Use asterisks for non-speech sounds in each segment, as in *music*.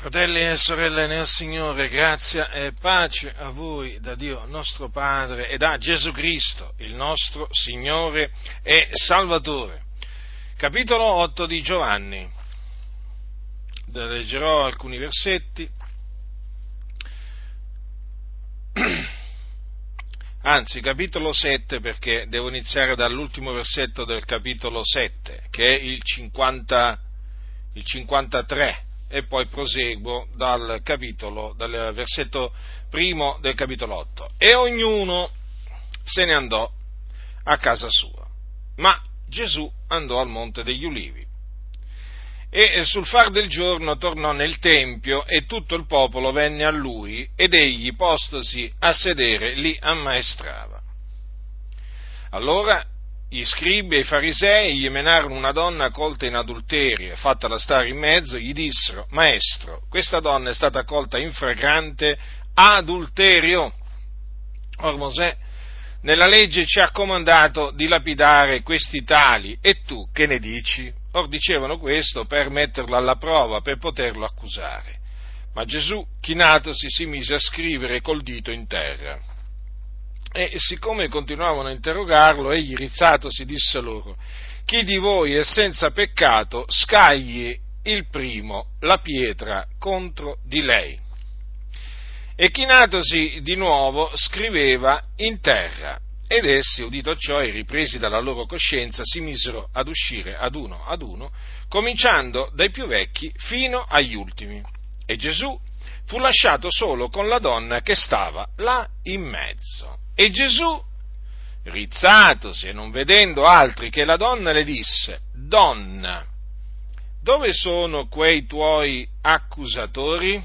Fratelli e sorelle nel Signore, grazia e pace a voi da Dio nostro Padre e da Gesù Cristo, il nostro Signore e Salvatore. Capitolo 8 di Giovanni. Leggerò alcuni versetti. *clears throat* Anzi, capitolo 7 perché devo iniziare dall'ultimo versetto del capitolo 7, che è il, 50, il 53 e poi proseguo dal capitolo, dal versetto primo del capitolo 8. E ognuno se ne andò a casa sua, ma Gesù andò al monte degli ulivi. E sul far del giorno tornò nel tempio e tutto il popolo venne a lui ed egli postosi a sedere li ammaestrava. Allora gli scribi e i farisei gli menarono una donna colta in adulterio e fattala stare in mezzo, gli dissero, Maestro, questa donna è stata colta in fragrante adulterio. Or Mosè nella legge ci ha comandato di lapidare questi tali, e tu che ne dici? Or dicevano questo per metterlo alla prova, per poterlo accusare. Ma Gesù, chinatosi, si mise a scrivere col dito in terra. E siccome continuavano a interrogarlo, egli rizzatosi disse loro, chi di voi è senza peccato scagli il primo la pietra contro di lei. E chinatosi di nuovo scriveva in terra, ed essi, udito ciò e ripresi dalla loro coscienza, si misero ad uscire ad uno ad uno, cominciando dai più vecchi fino agli ultimi. E Gesù fu lasciato solo con la donna che stava là in mezzo. E Gesù, rizzatosi e non vedendo altri che la donna, le disse, Donna, dove sono quei tuoi accusatori?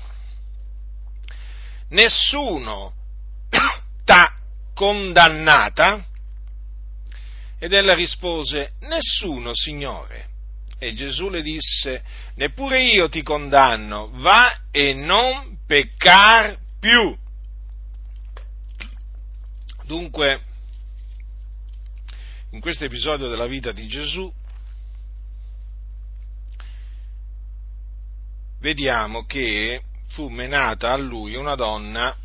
Nessuno *clears throat* t'ha condannata? Ed ella rispose, Nessuno, Signore. E Gesù le disse, Neppure io ti condanno, va e non peccar più. Dunque, in questo episodio della vita di Gesù, vediamo che fu menata a lui una donna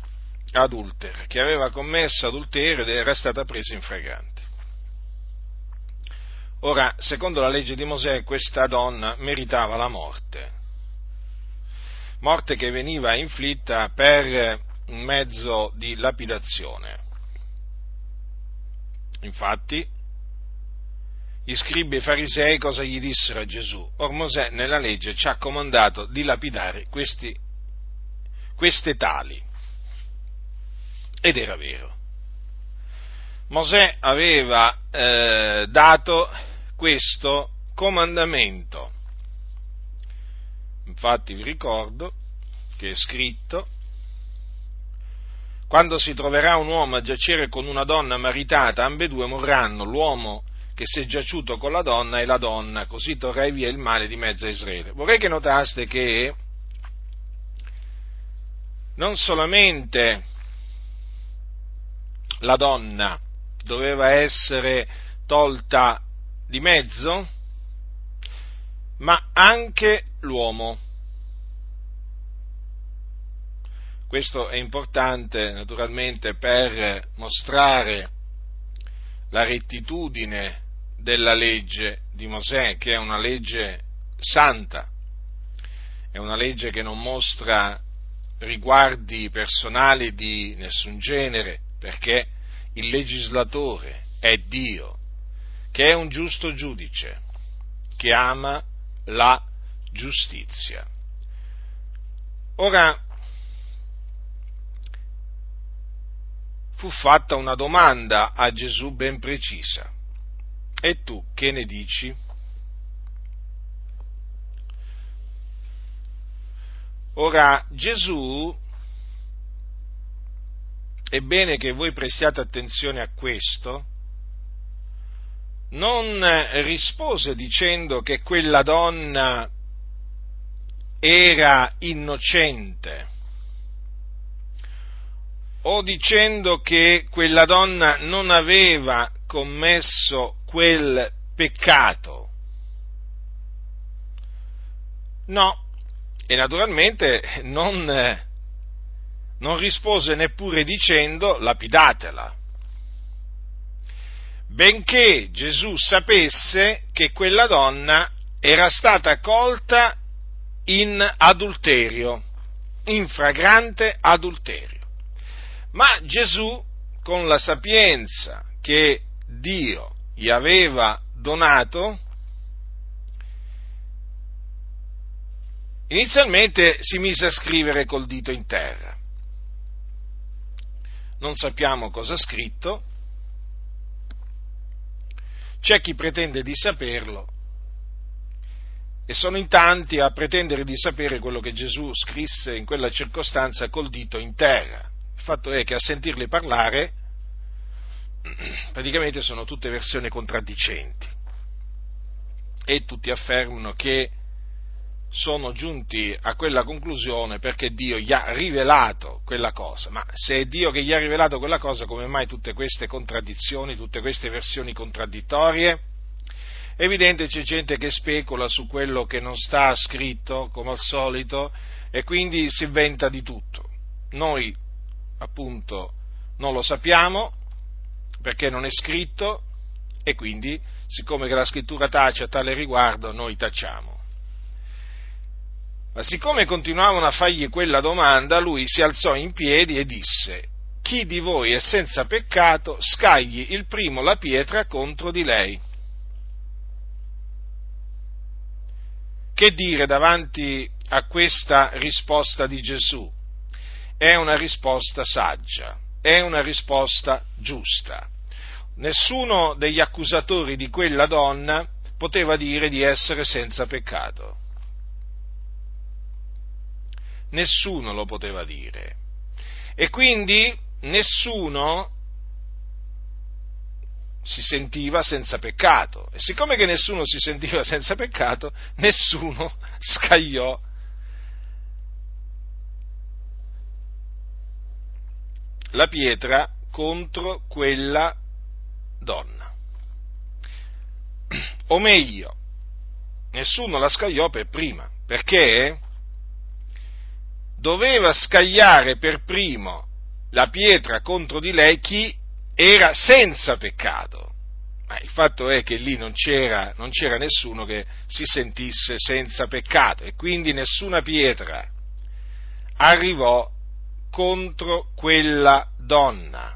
adultera, che aveva commesso adulterio ed era stata presa in fragrante. Ora, secondo la legge di Mosè, questa donna meritava la morte, morte che veniva inflitta per mezzo di lapidazione. Infatti, gli scribi e i farisei cosa gli dissero a Gesù? Or Mosè nella legge ci ha comandato di lapidare questi, queste tali. Ed era vero. Mosè aveva eh, dato questo comandamento. Infatti vi ricordo che è scritto quando si troverà un uomo a giacere con una donna maritata, ambedue morranno, l'uomo che si è giaciuto con la donna e la donna, così torrai via il male di mezzo a Israele. Vorrei che notaste che non solamente la donna doveva essere tolta di mezzo, ma anche l'uomo. Questo è importante naturalmente per mostrare la rettitudine della legge di Mosè, che è una legge santa, è una legge che non mostra riguardi personali di nessun genere, perché il legislatore è Dio, che è un giusto giudice, che ama la giustizia. Ora, fu fatta una domanda a Gesù ben precisa. E tu che ne dici? Ora Gesù, è bene che voi prestiate attenzione a questo, non rispose dicendo che quella donna era innocente o dicendo che quella donna non aveva commesso quel peccato. No, e naturalmente non, non rispose neppure dicendo lapidatela, benché Gesù sapesse che quella donna era stata colta in adulterio, in fragrante adulterio. Ma Gesù, con la sapienza che Dio gli aveva donato, inizialmente si mise a scrivere col dito in terra. Non sappiamo cosa ha scritto, c'è chi pretende di saperlo e sono in tanti a pretendere di sapere quello che Gesù scrisse in quella circostanza col dito in terra. Il fatto è che a sentirli parlare praticamente sono tutte versioni contraddicenti e tutti affermano che sono giunti a quella conclusione perché Dio gli ha rivelato quella cosa. Ma se è Dio che gli ha rivelato quella cosa, come mai tutte queste contraddizioni, tutte queste versioni contraddittorie? È evidente c'è gente che specula su quello che non sta scritto, come al solito, e quindi si inventa di tutto. Noi, appunto, non lo sappiamo perché non è scritto e quindi, siccome che la scrittura tace a tale riguardo, noi tacciamo. Ma siccome continuavano a fargli quella domanda, lui si alzò in piedi e disse, chi di voi è senza peccato, scagli il primo la pietra contro di lei. Che dire davanti a questa risposta di Gesù? È una risposta saggia, è una risposta giusta. Nessuno degli accusatori di quella donna poteva dire di essere senza peccato nessuno lo poteva dire. E quindi nessuno si sentiva senza peccato. E siccome che nessuno si sentiva senza peccato, nessuno *laughs* scagliò la pietra contro quella donna. *clears throat* O meglio, nessuno la scagliò per prima, perché doveva scagliare per primo la pietra contro di lei chi era senza peccato. Ma il fatto è che lì non c'era, non c'era nessuno che si sentisse senza peccato e quindi nessuna pietra arrivò contro quella donna,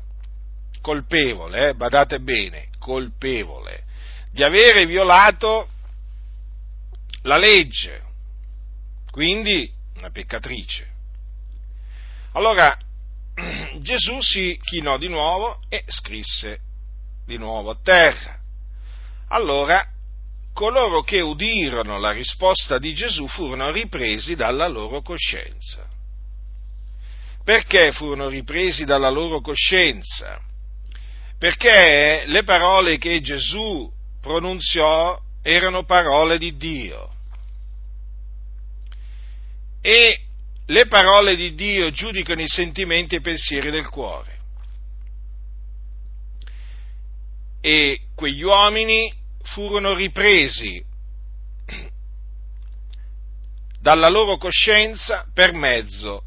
colpevole, eh, badate bene, colpevole, di avere violato la legge, quindi una peccatrice. Allora *clears throat* Gesù si chinò di nuovo e scrisse di nuovo a terra. Allora coloro che udirono la risposta di Gesù furono ripresi dalla loro coscienza. Perché furono ripresi dalla loro coscienza? Perché le parole che Gesù pronunziò erano parole di Dio. E le parole di Dio giudicano i sentimenti e i pensieri del cuore. E quegli uomini furono ripresi dalla loro coscienza per mezzo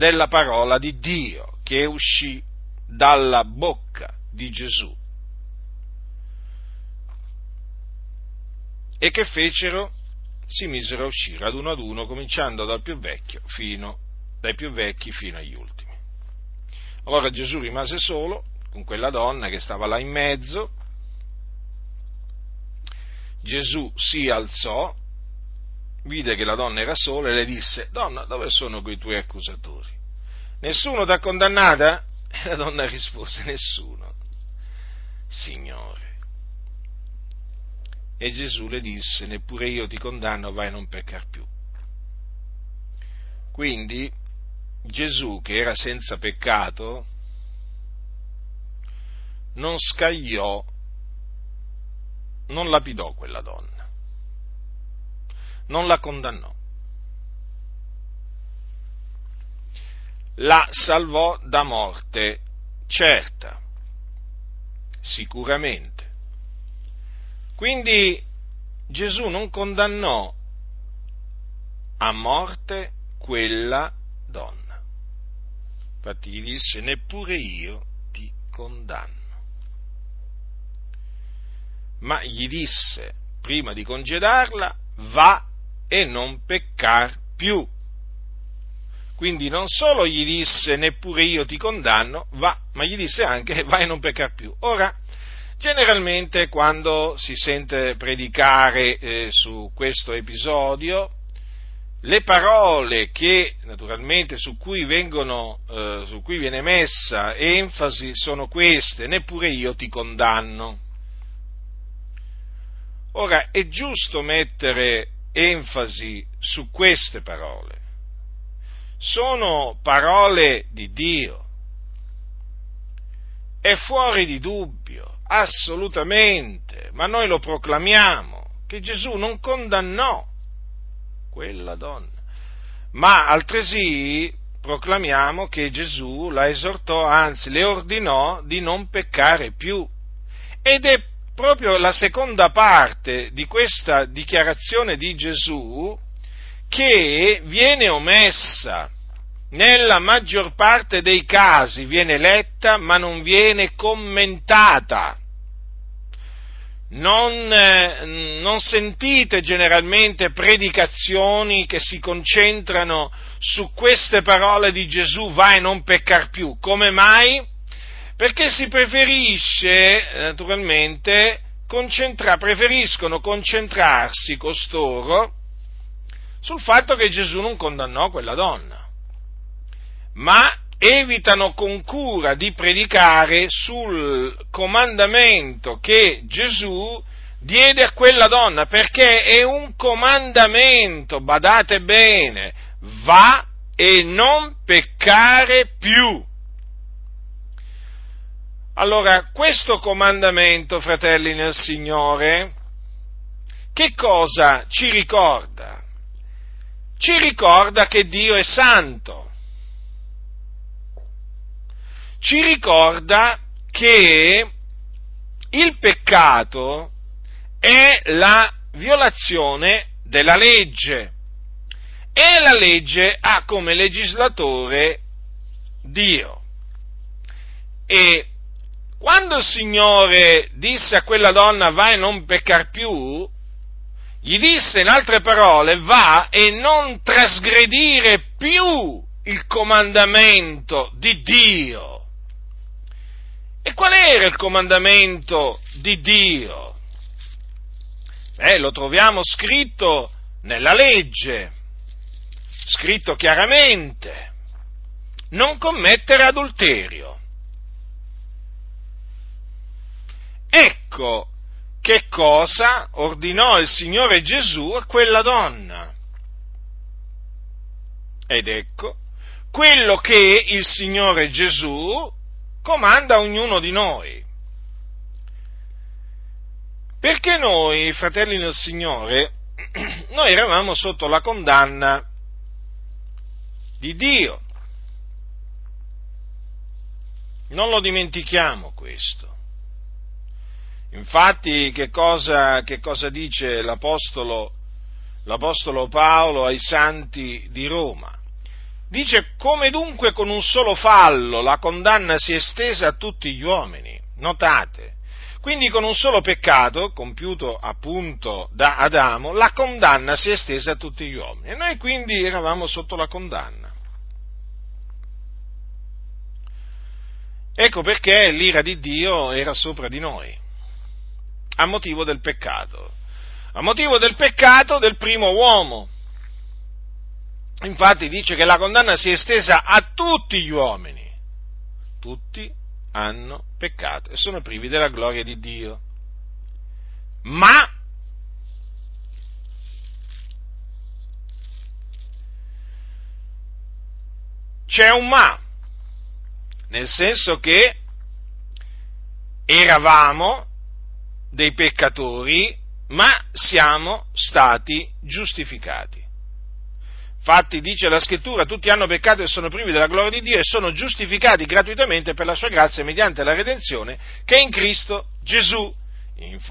della parola di Dio che uscì dalla bocca di Gesù. E che fecero? si misero a uscire ad uno ad uno, cominciando dal più vecchio fino, dai più vecchi fino agli ultimi. Allora Gesù rimase solo con quella donna che stava là in mezzo. Gesù si alzò, vide che la donna era sola e le disse, donna, dove sono quei tuoi accusatori? Nessuno ti ha condannata? E la donna rispose, nessuno. Signore, e Gesù le disse, neppure io ti condanno, vai a non peccar più. Quindi Gesù, che era senza peccato, non scagliò, non lapidò quella donna, non la condannò. La salvò da morte certa, sicuramente quindi Gesù non condannò a morte quella donna. Infatti gli disse, neppure io ti condanno. Ma gli disse, prima di congedarla, va e non peccar più. Quindi non solo gli disse neppure io ti condanno, va, ma gli disse anche *laughs* vai e non peccar più. Ora, generalmente quando si sente predicare eh, su questo episodio, le parole che naturalmente su cui, vengono, eh, su cui viene messa enfasi sono queste, neppure io ti condanno. Ora è giusto mettere enfasi su queste parole, sono parole di Dio, è fuori di dubbio, assolutamente, ma noi lo proclamiamo, che Gesù non condannò quella donna. Ma altresì proclamiamo che Gesù la esortò, anzi le ordinò di non peccare più. Ed è proprio la seconda parte di questa dichiarazione di Gesù che viene omessa. Nella maggior parte dei casi viene letta ma non viene commentata non, eh, non, sentite generalmente predicazioni che si concentrano su queste parole di Gesù, vai non peccar più. Come mai? Perché si preferisce, naturalmente, concentra- preferiscono concentrarsi costoro sul fatto che Gesù non condannò quella donna, ma evitano con cura di predicare sul comandamento che Gesù diede a quella donna, perché è un comandamento, badate bene, va e non peccare più. Allora, questo comandamento, fratelli nel Signore, che cosa ci ricorda? Ci ricorda che Dio è santo ci ricorda che il peccato è la violazione della legge e la legge ha come legislatore Dio. E quando il Signore disse a quella donna vai e non peccar più, gli disse in altre parole va e non trasgredire più il comandamento di Dio. E qual era il comandamento di Dio? Eh, lo troviamo scritto nella legge, scritto chiaramente, non commettere adulterio. Ecco che cosa ordinò il Signore Gesù a quella donna. Ed ecco quello che il Signore Gesù comanda a ognuno di noi. Perché noi, fratelli del Signore, *clears throat* noi eravamo sotto la condanna di Dio. Non lo dimentichiamo questo. Infatti, che cosa, che cosa dice l'Apostolo, l'Apostolo Paolo ai santi di Roma? Dice come dunque con un solo fallo la condanna si è estesa a tutti gli uomini. Notate. Quindi con un solo peccato, compiuto appunto da Adamo, la condanna si è estesa a tutti gli uomini. E noi quindi eravamo sotto la condanna. Ecco perché l'ira di Dio era sopra di noi, a motivo del peccato, a motivo del peccato del primo uomo Infatti dice che la condanna si è estesa a tutti gli uomini. Tutti hanno peccato e sono privi della gloria di Dio. Ma c'è un ma, nel senso che eravamo dei peccatori, ma siamo stati giustificati. Infatti dice la scrittura, tutti hanno peccato e sono privi della gloria di Dio e sono giustificati gratuitamente per la sua grazia mediante la redenzione che è in Cristo Gesù.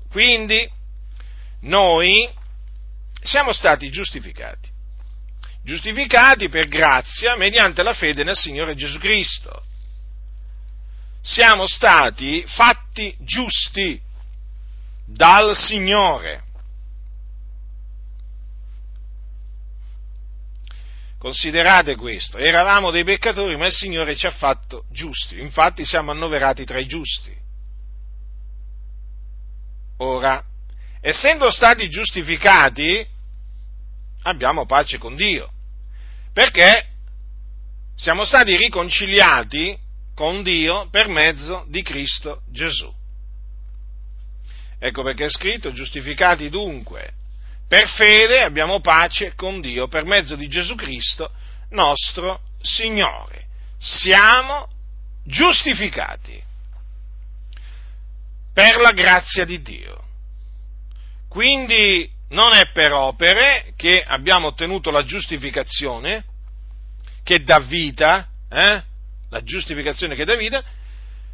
Quindi noi siamo stati giustificati. giustificati per grazia mediante la fede nel Signore Gesù Cristo. Siamo stati fatti giusti dal Signore. Considerate questo, eravamo dei peccatori, ma il Signore ci ha fatto giusti, infatti siamo annoverati tra i giusti. Ora, essendo stati giustificati, abbiamo pace con Dio, perché siamo stati riconciliati con Dio per mezzo di Cristo Gesù. Ecco perché è scritto, giustificati dunque per fede abbiamo pace con Dio per mezzo di Gesù Cristo, nostro Signore. Siamo giustificati per la grazia di Dio. Quindi non è per opere che abbiamo ottenuto la giustificazione, che dà vita, eh? la giustificazione che dà vita,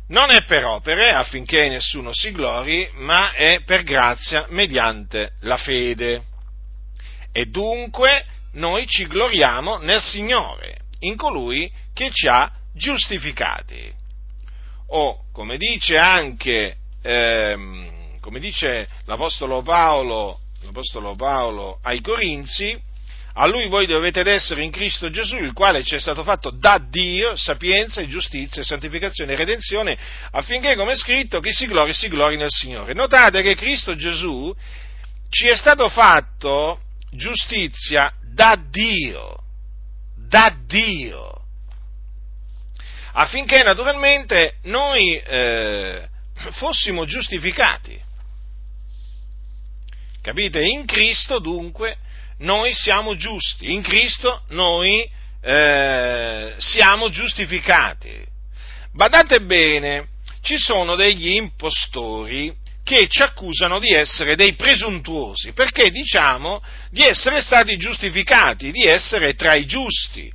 non è per opere affinché nessuno si glori, ma è per grazia mediante la fede. E dunque noi ci gloriamo nel Signore, in colui che ci ha giustificati. O, come dice anche, ehm, come dice l'Apostolo Paolo, l'Apostolo Paolo ai Corinzi, a lui voi dovete essere in Cristo Gesù, il quale ci è stato fatto da Dio sapienza, giustizia, santificazione e redenzione, affinché, come è scritto, chi si glori, si glori nel Signore. Notate che Cristo Gesù ci è stato fatto giustizia da Dio, da Dio, affinché naturalmente noi eh, fossimo giustificati. Capite? In Cristo dunque noi siamo giusti, in Cristo noi eh, siamo giustificati. Badate bene, ci sono degli impostori che ci accusano di essere dei presuntuosi, perché diciamo di essere stati giustificati, di essere tra i giusti,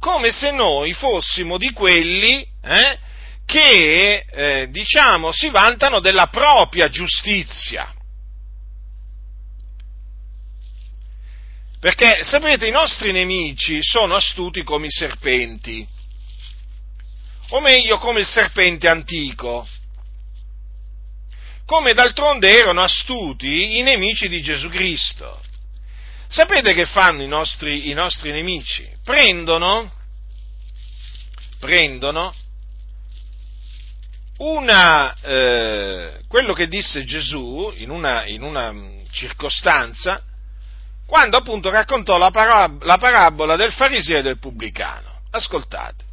come se noi fossimo di quelli eh, che, eh, diciamo, si vantano della propria giustizia. Perché sapete, i nostri nemici sono astuti come i serpenti, o meglio come il serpente antico, come d'altronde erano astuti i nemici di Gesù Cristo. Sapete che fanno i nostri, i nostri nemici? Prendono, prendono una, eh, quello che disse Gesù in una, in una circostanza, quando appunto raccontò la, parab- la parabola del fariseo e del pubblicano. Ascoltate.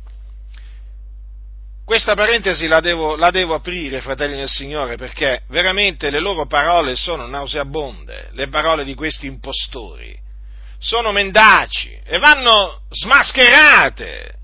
Questa parentesi la devo, la devo, aprire, fratelli del Signore, perché veramente le loro parole sono nauseabonde, le parole di questi impostori. Sono mendaci e vanno smascherate.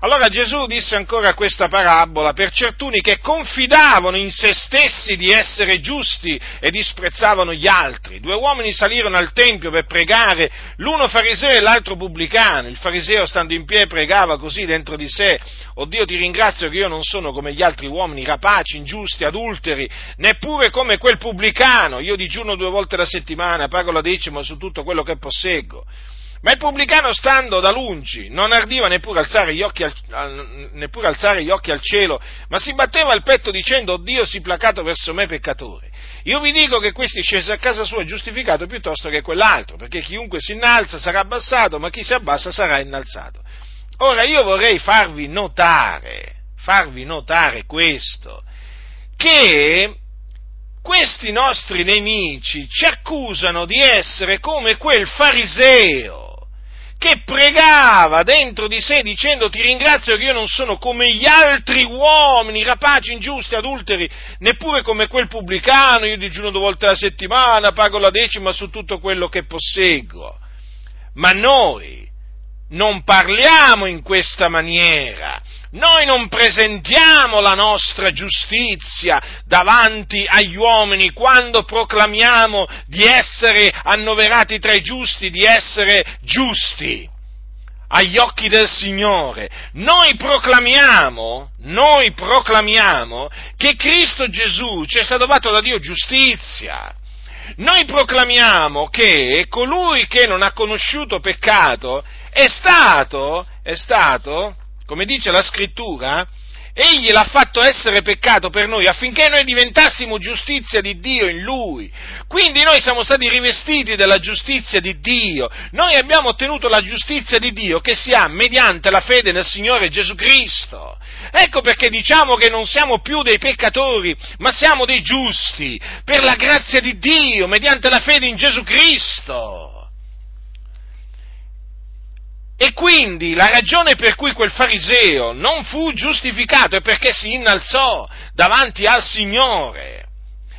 Allora Gesù disse ancora questa parabola per certuni che confidavano in se stessi di essere giusti e disprezzavano gli altri. Due uomini salirono al Tempio per pregare, l'uno fariseo e l'altro pubblicano. Il fariseo stando in piedi pregava così dentro di sé, oh Dio ti ringrazio che io non sono come gli altri uomini rapaci, ingiusti, adulteri, neppure come quel pubblicano. Io digiuno due volte la settimana, pago la decima su tutto quello che posseggo. Ma il pubblicano, stando da lungi, non ardiva neppure alzare, gli occhi al, neppure alzare gli occhi al cielo, ma si batteva al petto dicendo, Dio, si placato verso me peccatore. Io vi dico che questi scese a casa sua giustificato piuttosto che quell'altro, perché chiunque si innalza sarà abbassato, ma chi si abbassa sarà innalzato. Ora io vorrei farvi notare, farvi notare questo, che questi nostri nemici ci accusano di essere come quel fariseo che pregava dentro di sé dicendo ti ringrazio che io non sono come gli altri uomini, rapaci, ingiusti, adulteri, neppure come quel pubblicano, io digiuno due volte alla settimana, pago la decima su tutto quello che posseggo. Ma noi non parliamo in questa maniera, noi non presentiamo la nostra giustizia davanti agli uomini quando proclamiamo di essere annoverati tra i giusti, di essere giusti agli occhi del Signore. Noi proclamiamo, noi proclamiamo che Cristo Gesù ci è stato fatto da Dio giustizia. Noi proclamiamo che colui che non ha conosciuto peccato è stato, è stato, come dice la scrittura, Egli l'ha fatto essere peccato per noi affinché noi diventassimo giustizia di Dio in Lui. Quindi noi siamo stati rivestiti della giustizia di Dio. Noi abbiamo ottenuto la giustizia di Dio che si ha mediante la fede nel Signore Gesù Cristo. Ecco perché diciamo che non siamo più dei peccatori, ma siamo dei giusti, per la grazia di Dio, mediante la fede in Gesù Cristo. E quindi la ragione per cui quel fariseo non fu giustificato è perché si innalzò davanti al Signore,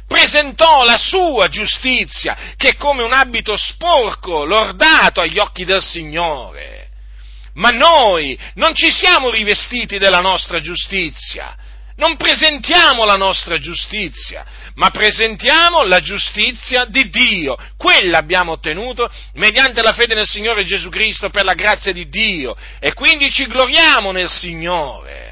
presentò la sua giustizia, che è come un abito sporco, lordato agli occhi del Signore. Ma noi non ci siamo rivestiti della nostra giustizia, non presentiamo la nostra giustizia, ma presentiamo la giustizia di Dio. Quella abbiamo ottenuto mediante la fede nel Signore Gesù Cristo per la grazia di Dio e quindi ci gloriamo nel Signore.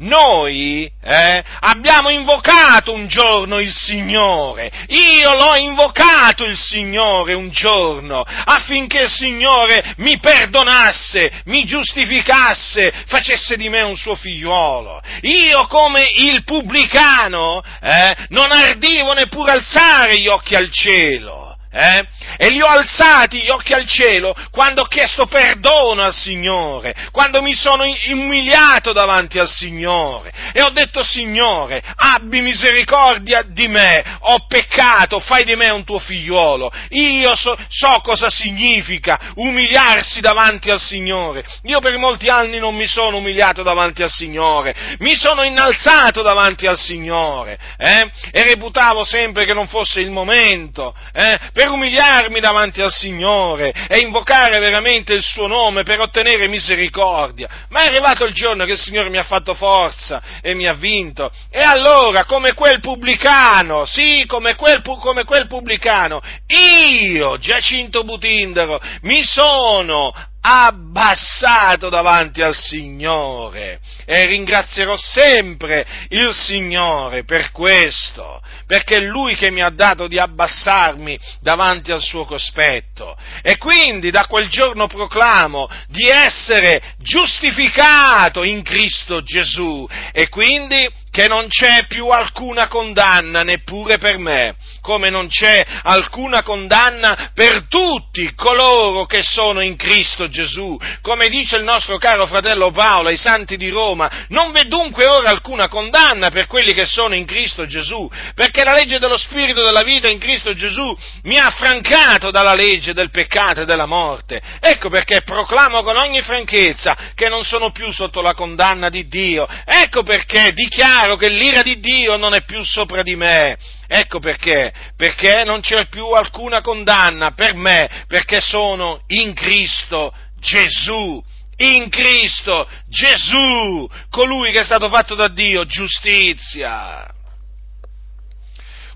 Noi eh, abbiamo invocato un giorno il Signore, io l'ho invocato il Signore un giorno affinché il Signore mi perdonasse, mi giustificasse, facesse di me un suo figliuolo. Io come il pubblicano eh, non ardivo neppure alzare gli occhi al cielo eh? E li ho alzati gli occhi al cielo quando ho chiesto perdono al Signore, quando mi sono umiliato davanti al Signore e ho detto Signore, abbi misericordia di me, ho peccato, fai di me un tuo figliuolo. Io so, so cosa significa umiliarsi davanti al Signore. Io per molti anni non mi sono umiliato davanti al Signore, mi sono innalzato davanti al Signore eh? e reputavo sempre che non fosse il momento eh? Per umiliarmi davanti al Signore e invocare veramente il suo nome per ottenere misericordia. Ma è arrivato il giorno che il Signore mi ha fatto forza e mi ha vinto. E allora, come quel pubblicano, sì, come quel, come quel pubblicano, io, Giacinto Butindaro, mi sono abbassato davanti al Signore. E ringrazierò sempre il Signore per questo, perché è Lui che mi ha dato di abbassarmi davanti al suo cospetto. E quindi da quel giorno proclamo di essere giustificato in Cristo Gesù. E quindi che non c'è più alcuna condanna neppure per me, come non c'è alcuna condanna per tutti coloro che sono in Cristo Gesù. Come dice il nostro caro fratello Paolo ai santi di Roma, non v'è dunque ora alcuna condanna per quelli che sono in Cristo Gesù, perché la legge dello Spirito della vita in Cristo Gesù mi ha affrancato dalla legge del peccato e della morte. Ecco perché proclamo con ogni franchezza che non sono più sotto la condanna di Dio. Ecco perché dichiaro chiaro che l'ira di Dio non è più sopra di me. Ecco perché, perché non c'è più alcuna condanna per me, perché sono in Cristo Gesù. In Cristo Gesù, colui che è stato fatto da Dio, giustizia.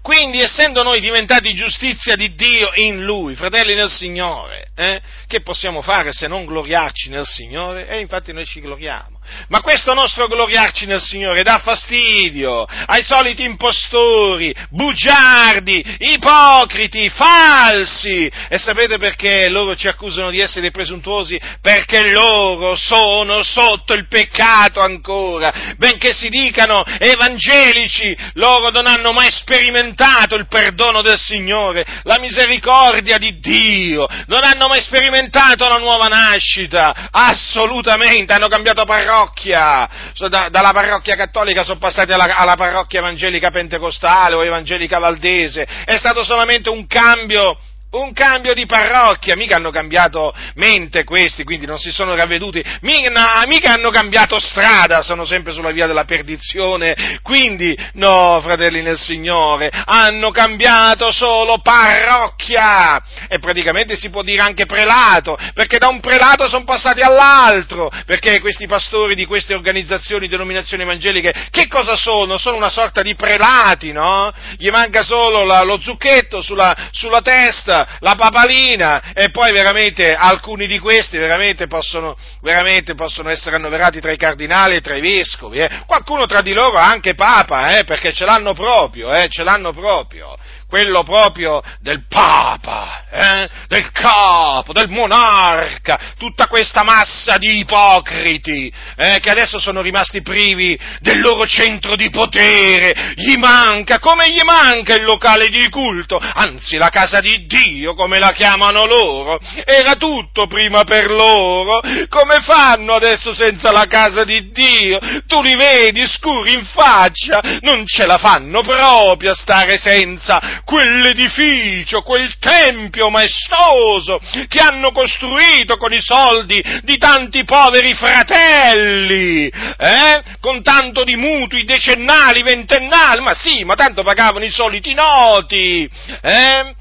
Quindi, essendo noi diventati giustizia di Dio in Lui, fratelli nel Signore, eh, che possiamo fare se non gloriarci nel Signore? E infatti noi ci gloriamo. Ma questo nostro gloriarci nel Signore dà fastidio ai soliti impostori, bugiardi, ipocriti, falsi. E sapete perché loro ci accusano di essere presuntuosi? Perché loro sono sotto il peccato ancora. Benché si dicano evangelici, loro non hanno mai sperimentato il perdono del Signore, la misericordia di Dio, non hanno mai sperimentato la nuova nascita. Assolutamente, hanno cambiato parrola parrocchia, da, dalla parrocchia cattolica sono passati alla, alla parrocchia evangelica pentecostale o evangelica valdese, è stato solamente un cambio un cambio di parrocchia, mica hanno cambiato mente questi, quindi non si sono ravveduti, mica, mica, hanno cambiato strada, sono sempre sulla via della perdizione, quindi no, fratelli nel Signore, hanno cambiato solo parrocchia. E praticamente si può dire anche prelato, perché da un prelato sono passati all'altro, perché questi pastori di queste organizzazioni, denominazioni evangeliche, che cosa sono? Sono una sorta di prelati, no? Gli manca solo la, lo zucchetto sulla, sulla testa, la papalina e poi veramente alcuni di questi veramente possono, veramente possono essere annoverati tra i cardinali e tra i vescovi, eh. qualcuno tra di loro anche papa, eh, perché ce l'hanno proprio, eh, ce l'hanno proprio. Quello proprio del Papa, eh? del capo, del monarca, tutta questa massa di ipocriti eh? che adesso sono rimasti privi del loro centro di potere, gli manca, come gli manca il locale di culto, anzi la casa di Dio, come la chiamano loro, era tutto prima per loro, come fanno adesso senza la casa di Dio? Tu li vedi scuri in faccia, non ce la fanno proprio a stare senza quell'edificio, quel tempio maestoso che hanno costruito con i soldi di tanti poveri fratelli, eh? con tanto di mutui decennali, ventennali, ma sì, ma tanto pagavano i soliti noti, eh?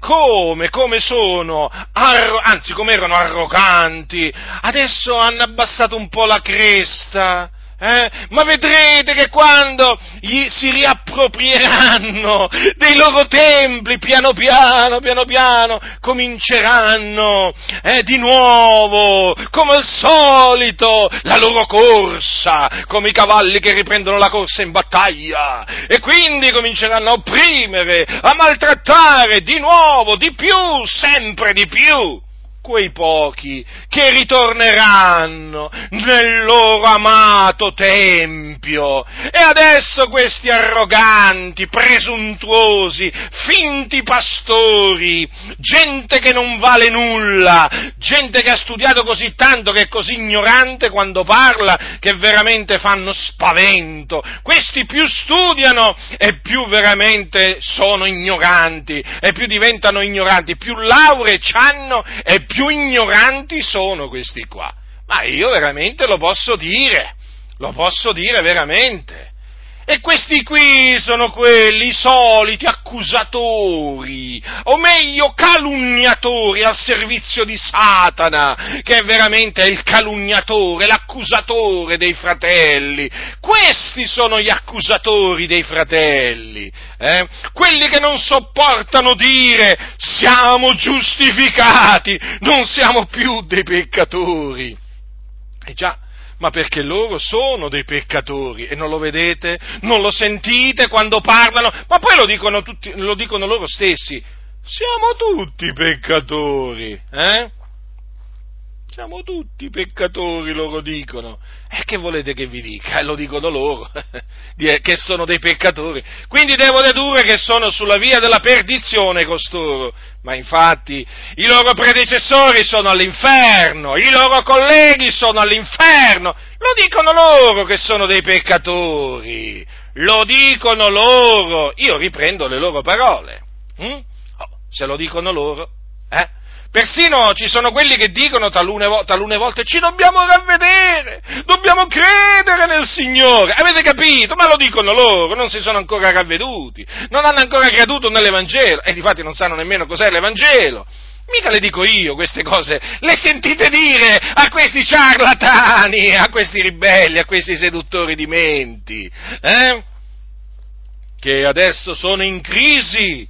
Come? Come sono? Arro- anzi, come erano arroganti. Adesso hanno abbassato un po' la cresta. Eh? Ma vedrete che quando gli si riapproprieranno dei loro templi, piano piano, piano piano, cominceranno eh, di nuovo, come al solito, la loro corsa, come i cavalli che riprendono la corsa in battaglia, e quindi cominceranno a opprimere, a maltrattare di nuovo, di più, sempre di più quei pochi che ritorneranno nel loro amato Tempio. E adesso questi arroganti, presuntuosi, finti pastori, gente che non vale nulla, gente che ha studiato così tanto che è così ignorante quando parla che veramente fanno spavento. Questi più studiano e più veramente sono ignoranti e più diventano ignoranti, più lauree hanno e più più ignoranti sono questi qua. Ma io veramente lo posso dire, lo posso dire veramente. E questi qui sono quelli soliti accusatori, o meglio calunniatori al servizio di Satana, che è veramente il calunniatore, l'accusatore dei fratelli. Questi sono gli accusatori dei fratelli, eh? quelli che non sopportano dire siamo giustificati, non siamo più dei peccatori. E già, ma perché loro sono dei peccatori e non lo vedete? Non lo sentite quando parlano? Ma poi lo dicono, tutti, lo dicono loro stessi. Siamo tutti peccatori, eh? Siamo tutti peccatori, loro dicono. E che volete che vi dica? Eh, lo dicono loro, *laughs* che sono dei peccatori. Quindi devo dedurre che sono sulla via della perdizione costoro. Ma infatti i loro predecessori sono all'inferno, i loro colleghi sono all'inferno. Lo dicono loro che sono dei peccatori. Lo dicono loro. Io riprendo le loro parole. Hm? Oh, se lo dicono loro, eh? Persino ci sono quelli che dicono talune, talune, volte ci dobbiamo ravvedere, dobbiamo credere nel Signore. Avete capito? Ma lo dicono loro, non si sono ancora ravveduti, non hanno ancora creduto nell'Evangelo e difatti non sanno nemmeno cos'è l'Evangelo. Mica le dico io queste cose, le sentite dire a questi ciarlatani, a questi ribelli, a questi seduttori di menti, eh? che adesso sono in crisi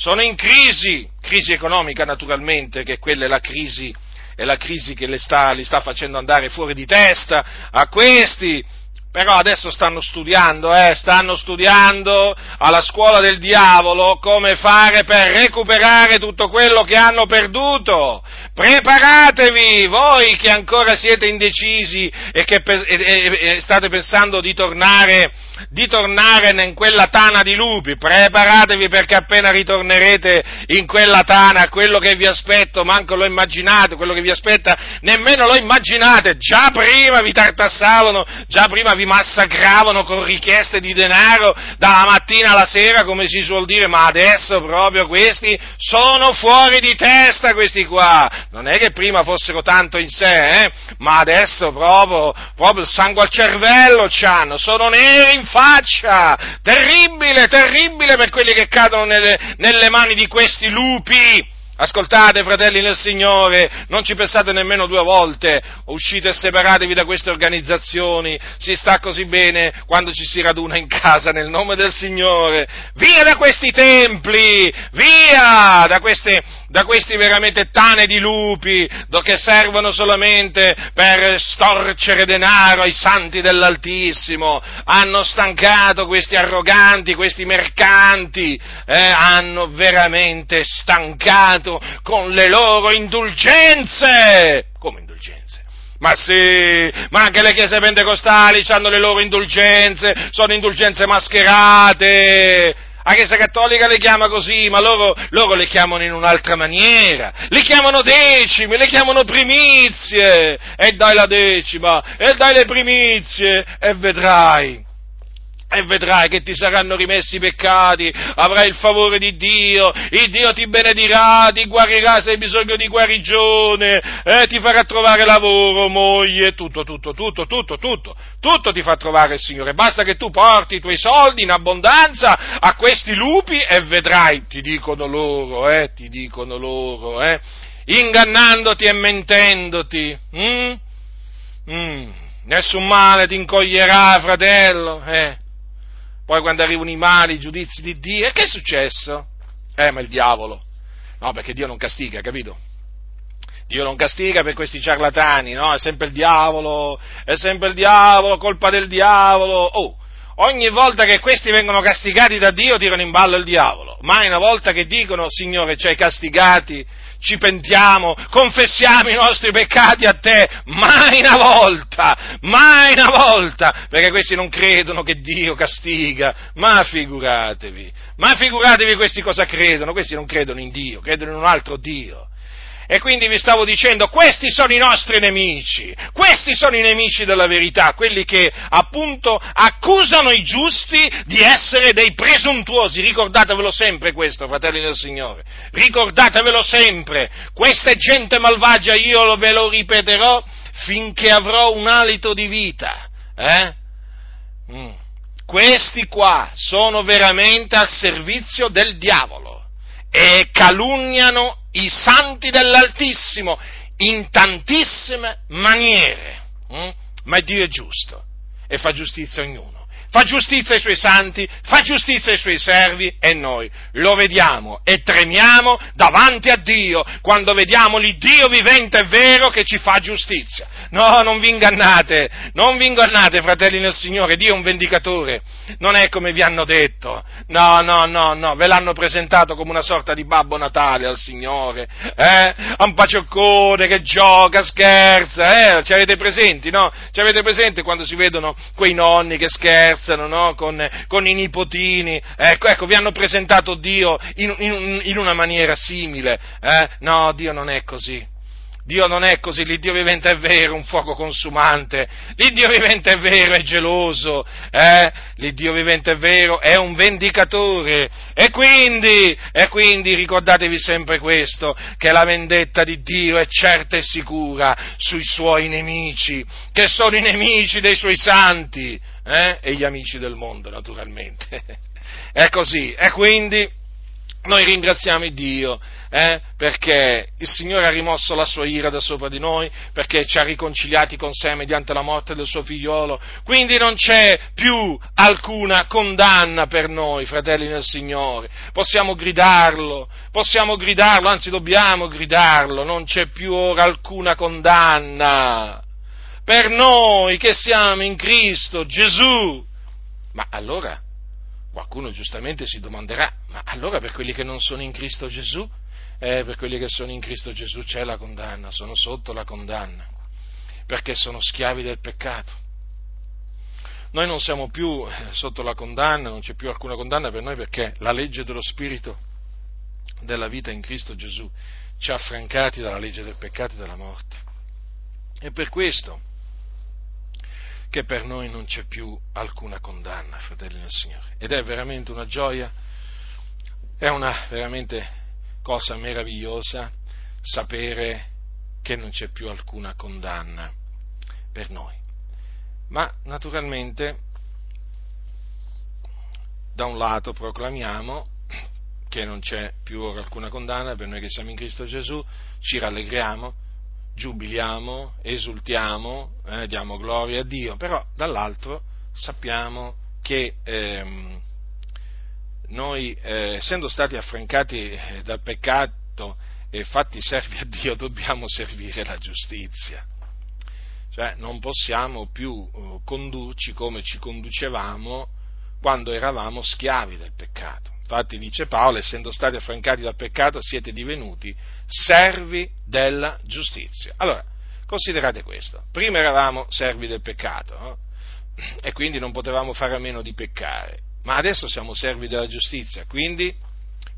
sono in crisi, crisi economica naturalmente, che quella è la crisi, è la crisi che li sta, li sta facendo andare fuori di testa a questi, però adesso stanno studiando, eh, stanno studiando alla scuola del diavolo come fare per recuperare tutto quello che hanno perduto. Preparatevi, voi che ancora siete indecisi e che e, e, e state pensando di tornare di tornare in quella tana di lupi, preparatevi perché appena ritornerete in quella tana, quello che vi aspetto, manco lo immaginate, quello che vi aspetta, nemmeno lo immaginate, già prima vi tartassavano, già prima vi massacravano con richieste di denaro dalla mattina alla sera, come si suol dire, ma adesso proprio questi sono fuori di testa questi qua, non è che prima fossero tanto in sé, eh? ma adesso proprio, proprio il sangue al cervello c'hanno, sono neri in faccia, terribile, terribile per quelli che cadono nelle, nelle mani di questi lupi. Ascoltate, fratelli nel Signore, non ci pensate nemmeno due volte, uscite e separatevi da queste organizzazioni, si sta così bene quando ci si raduna in casa nel nome del Signore. Via da questi templi, via da queste, da questi veramente tane di lupi che servono solamente per storcere denaro ai santi dell'Altissimo, hanno stancato questi arroganti, questi mercanti, eh, hanno veramente stancato con le loro indulgenze. Come indulgenze? Ma sì, ma anche le chiese pentecostali hanno le loro indulgenze, sono indulgenze mascherate. La Chiesa Cattolica le chiama così, ma loro, loro, le chiamano in un'altra maniera. Le chiamano decimi, le chiamano primizie. E dai la decima, e dai le primizie, e vedrai e vedrai che ti saranno rimessi i peccati, avrai il favore di Dio, il Dio ti benedirà, ti guarirà se hai bisogno di guarigione, eh, ti farà trovare lavoro, moglie, tutto, tutto, tutto, tutto, tutto, tutto ti fa trovare il Signore. Basta che tu porti i tuoi soldi in abbondanza a questi lupi e vedrai, ti dicono loro, eh, ti dicono loro, eh, ingannandoti e mentendoti. Mm? Mm. Nessun male ti incoglierà, fratello, eh poi quando arrivano i mali, i giudizi di Dio, e che è successo? Eh, ma il diavolo. No, perché Dio non castiga, capito? Dio non castiga per questi ciarlatani, no? È sempre il diavolo, è sempre il diavolo, colpa del diavolo. Oh, ogni volta che questi vengono castigati da Dio tirano in ballo il diavolo. Mai una volta che dicono, Signore, ci hai castigati ci pentiamo, confessiamo i nostri peccati a te, mai una volta, mai una volta, perché questi non credono che Dio castiga, ma figuratevi, ma figuratevi questi cosa credono, questi non credono in Dio, credono in un altro Dio. E quindi vi stavo dicendo, questi sono i nostri nemici, questi sono i nemici della verità, quelli che appunto accusano i giusti di essere dei presuntuosi. Ricordatevelo sempre questo, fratelli del Signore, ricordatevelo sempre, questa gente malvagia, io ve lo ripeterò finché avrò un alito di vita. Eh? Mm. Questi qua sono veramente al servizio del diavolo e calunniano i santi dell'Altissimo in tantissime maniere. Hm? Ma Dio è giusto e fa giustizia a ognuno fa giustizia ai suoi santi, fa giustizia ai suoi servi e noi lo vediamo e tremiamo davanti a Dio quando vediamo l'Iddio vivente e vero che ci fa giustizia. No, non vi ingannate, non vi ingannate, fratelli nel Signore, Dio è un vendicatore, non è come vi hanno detto, no, no, no, no, ve l'hanno presentato come una sorta di babbo Natale al Signore, eh? Un pacioccone che gioca, scherza, eh? Ci avete presenti, no? Ci avete presente quando si vedono quei nonni che scherzano? Scherzano no? con, con, i nipotini, ecco, ecco, vi hanno presentato Dio in, in, in una maniera simile, eh? no, Dio non è così. Dio non è così, l'Iddio vivente è vero, un fuoco consumante, l'Iddio vivente è vero, è geloso, eh? l'Iddio vivente è vero, è un vendicatore e quindi, e quindi ricordatevi sempre questo, che la vendetta di Dio è certa e sicura sui suoi nemici, che sono i nemici dei suoi santi eh? e gli amici del mondo naturalmente. *laughs* è così, e quindi noi ringraziamo Dio eh, perché il Signore ha rimosso la sua ira da sopra di noi, perché ci ha riconciliati con sé mediante la morte del suo figliolo. Quindi non c'è più alcuna condanna per noi, fratelli nel Signore. Possiamo gridarlo, possiamo gridarlo, anzi dobbiamo gridarlo, non c'è più ora alcuna condanna per noi che siamo in Cristo Gesù. Ma allora Qualcuno giustamente si domanderà, ma allora per quelli che non sono in Cristo Gesù? Eh, per quelli che sono in Cristo Gesù c'è la condanna, sono sotto la condanna, perché sono schiavi del peccato. Noi non siamo più eh, sotto la condanna, non c'è più alcuna condanna per noi perché la legge dello Spirito della vita in Cristo Gesù ci ha affrancati dalla legge del peccato e della morte. E per questo che per noi non c'è più alcuna condanna, fratelli del Signore. Ed è veramente una gioia, è una veramente cosa meravigliosa sapere che non c'è più alcuna condanna per noi. Ma naturalmente, da un lato proclamiamo che non c'è più ora alcuna condanna per noi che siamo in Cristo Gesù, ci rallegriamo, giubiliamo, esultiamo, eh, diamo gloria a Dio, però dall'altro sappiamo che ehm, noi, eh, essendo stati affrancati eh, dal peccato e fatti servi a Dio dobbiamo servire la giustizia. Cioè non possiamo più eh, condurci come ci conducevamo quando eravamo schiavi del peccato. Infatti dice Paolo, essendo stati affrancati dal peccato, siete divenuti servi della giustizia. Allora, considerate questo. Prima eravamo servi del peccato no? e quindi non potevamo fare a meno di peccare, ma adesso siamo servi della giustizia, quindi,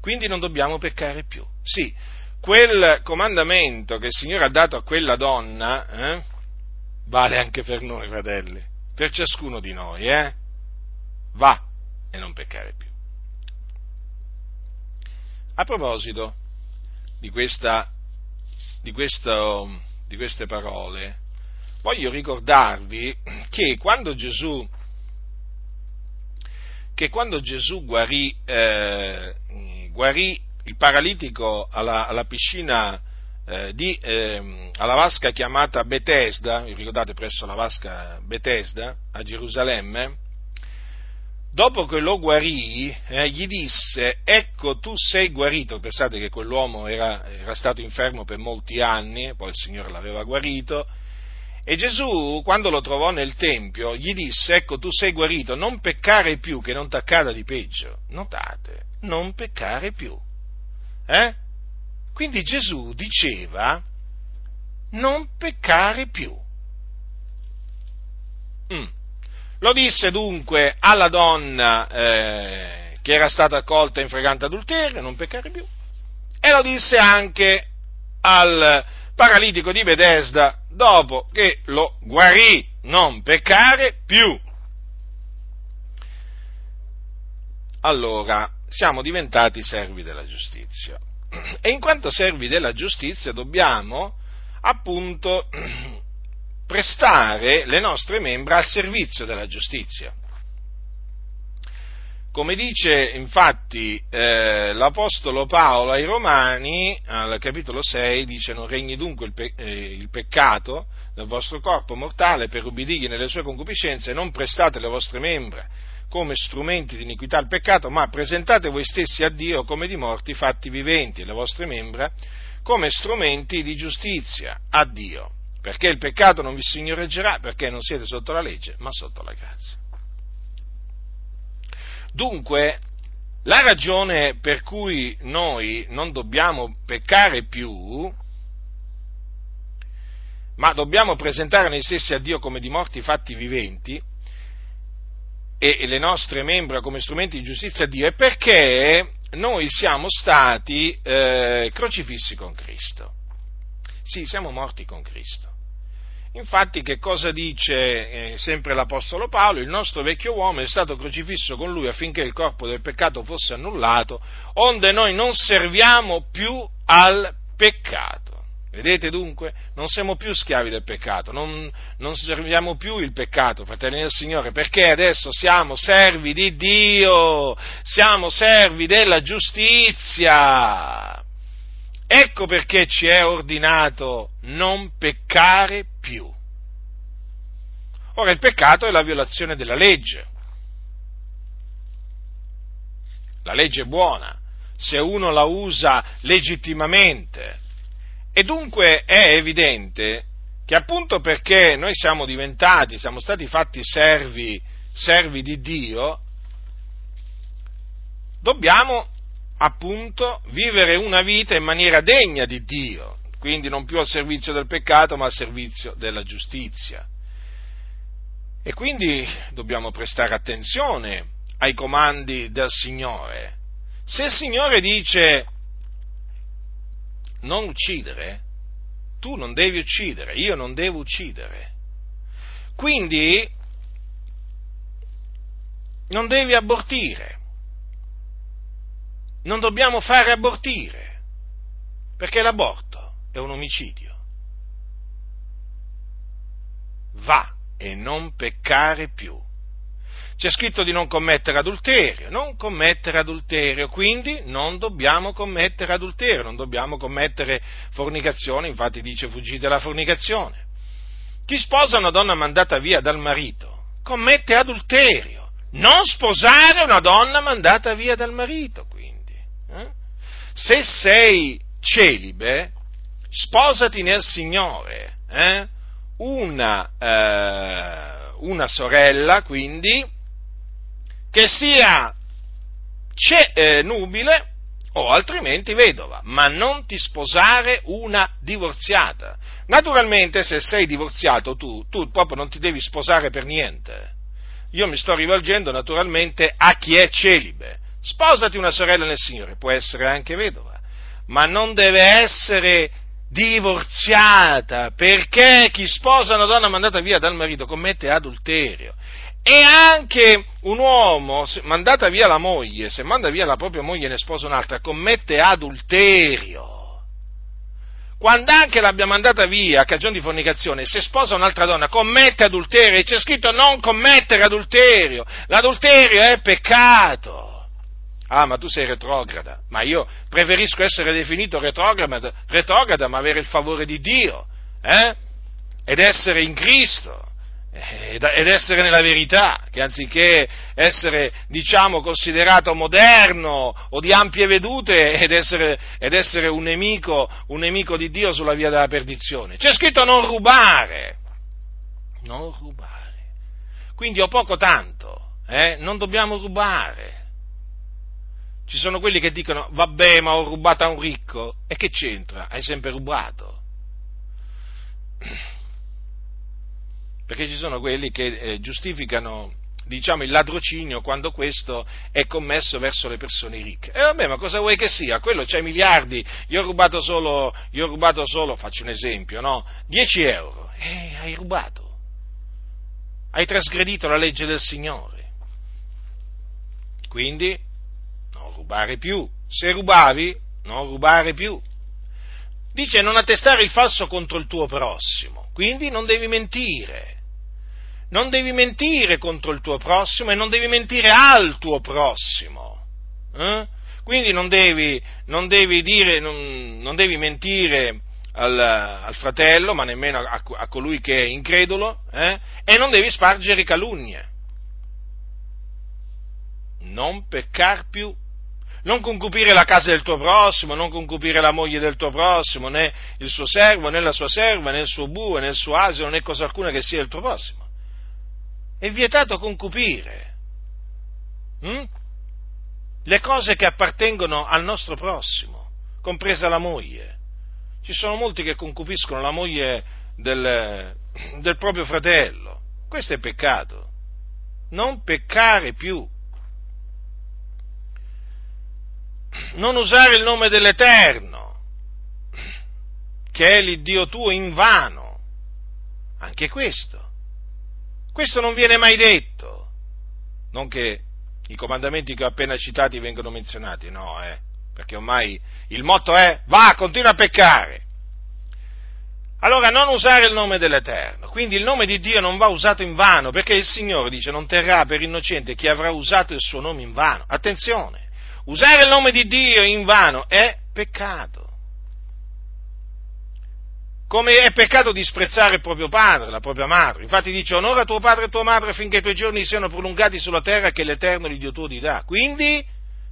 quindi non dobbiamo peccare più. Sì, quel comandamento che il Signore ha dato a quella donna eh, vale anche per noi, fratelli, per ciascuno di noi, eh? Va e non peccare più. A proposito di, questa, di, questo, di queste parole, voglio ricordarvi che quando Gesù, che quando Gesù guarì, eh, guarì il paralitico alla, alla piscina eh, di, eh, alla vasca chiamata Bethesda, vi ricordate presso la vasca Bethesda a Gerusalemme, dopo che lo guarì, eh, gli disse, ecco tu sei guarito, pensate che quell'uomo era, era, stato infermo per molti anni, poi il Signore l'aveva guarito, e Gesù, quando lo trovò nel Tempio, gli disse, ecco tu sei guarito, non peccare più, che non t'accada di peggio. Notate, non peccare più. Eh? Quindi Gesù diceva non peccare più. Mm. Lo disse dunque alla donna eh, che era stata accolta in fregante adulterio, non peccare più, e lo disse anche al paralitico di Bethesda dopo che lo guarì, non peccare più. Allora, siamo diventati servi della giustizia. *clears throat* E in quanto servi della giustizia dobbiamo appunto *clears throat* prestare le nostre membra al servizio della giustizia. Come dice infatti eh, l'Apostolo Paolo ai Romani, al capitolo 6, dice non regni dunque il, pe- eh, il peccato nel vostro corpo mortale per ubbidigli nelle sue concupiscenze, non prestate le vostre membra come strumenti di iniquità al peccato, ma presentate voi stessi a Dio come di morti fatti viventi e le vostre membra come strumenti di giustizia a Dio, perché il peccato non vi signoreggerà, perché non siete sotto la legge, ma sotto la grazia. Dunque, la ragione per cui noi non dobbiamo peccare più, ma dobbiamo presentare noi stessi a Dio come di morti fatti viventi, e le nostre membra come strumenti di giustizia a Dio è perché noi siamo stati eh, crocifissi con Cristo. Sì, siamo morti con Cristo. Infatti, che cosa dice eh, sempre l'Apostolo Paolo? Il nostro vecchio uomo è stato crocifisso con lui affinché il corpo del peccato fosse annullato, onde noi non serviamo più al peccato. Vedete dunque? Non siamo più schiavi del peccato, non, non, serviamo più il peccato, fratelli del Signore, perché adesso siamo servi di Dio, siamo servi della giustizia. Ecco perché ci è ordinato non peccare più. Ora il peccato è la violazione della legge. La legge è buona se uno la usa legittimamente e dunque è evidente che appunto perché noi siamo diventati, siamo stati fatti servi, servi di Dio, dobbiamo appunto vivere una vita in maniera degna di Dio, quindi non più al servizio del peccato ma al servizio della giustizia. E quindi dobbiamo prestare attenzione ai comandi del Signore. Se il Signore dice non uccidere, tu non devi uccidere, io non devo uccidere. Quindi non devi abortire, non dobbiamo fare abortire, perché l'aborto è un omicidio. Va e non peccare più c'è scritto di non commettere adulterio, non commettere adulterio, quindi non dobbiamo commettere adulterio, non dobbiamo commettere fornicazione, infatti dice fuggite dalla fornicazione. Chi sposa una donna mandata via dal marito commette adulterio, non sposare una donna mandata via dal marito, quindi. Eh? Se sei celibe, sposati nel Signore. Eh? Una, eh, una sorella, quindi, che sia ce- eh, nubile o altrimenti vedova, ma non ti sposare una divorziata. Naturalmente se sei divorziato tu, tu proprio non ti devi sposare per niente. Io mi sto rivolgendo naturalmente a chi è celibe. Sposati una sorella nel Signore, può essere anche vedova, ma non deve essere divorziata, perché chi sposa una donna mandata via dal marito commette adulterio. E anche un uomo, mandata via la moglie, se manda via la propria moglie e ne sposa un'altra, commette adulterio. Quando anche l'abbia mandata via a cagione di fornicazione, se sposa un'altra donna, commette adulterio. E c'è scritto non commettere adulterio. L'adulterio è peccato. Ah, ma tu sei retrograda. Ma io preferisco essere definito retrograda, retrograda ma avere il favore di Dio. Eh? Ed essere in Cristo ed essere nella verità, che anziché essere, diciamo, considerato moderno o di ampie vedute ed essere, ed essere un, nemico, un nemico di Dio sulla via della perdizione. C'è scritto non rubare, non rubare. Quindi ho poco tanto, eh? non dobbiamo rubare. Ci sono quelli che dicono, vabbè, ma ho rubato a un ricco. E che c'entra? Hai sempre rubato perché ci sono quelli che eh, giustificano diciamo, il ladrocinio quando questo è commesso verso le persone ricche. E vabbè, ma cosa vuoi che sia? Quello c'ha miliardi, io ho rubato solo, ho rubato solo faccio un esempio, no? 10 euro. E hai rubato. Hai trasgredito la legge del Signore. Quindi, rubare più. Se rubavi, non rubare più. Dice non attestare il falso contro il tuo prossimo, quindi non devi mentire non devi mentire contro il tuo prossimo e non devi mentire al tuo prossimo. Eh? Quindi non devi, non devi, dire, non, non devi mentire al, al, fratello, ma nemmeno a, a colui che è incredulo, eh? e non devi spargere calunnie. Non peccar più. Non concupire la casa del tuo prossimo, non concupire la moglie del tuo prossimo, né il suo servo, né la sua serva, né il suo bue, né il suo asino, né cosa alcuna che sia il tuo prossimo è vietato concupire hm? le cose che appartengono al nostro prossimo, compresa la moglie. Ci sono molti che concupiscono la moglie del, del proprio fratello. Questo è peccato. Non peccare più. Non usare il nome dell'Eterno, che è l'Iddio tuo in vano. Anche questo questo non viene mai detto. Non che i comandamenti che ho appena citati vengano menzionati, no, eh, perché ormai il motto è va, continua a peccare. Allora non usare il nome dell'Eterno, quindi il nome di Dio non va usato in vano, perché il Signore dice non terrà per innocente chi avrà usato il suo nome in vano. Attenzione, usare il nome di Dio in vano è peccato come è peccato disprezzare il proprio padre, la propria madre. Infatti dice onora tuo padre e tua madre finché i tuoi giorni siano prolungati sulla terra che l'Eterno l'Iddio tuo ti dà. Quindi,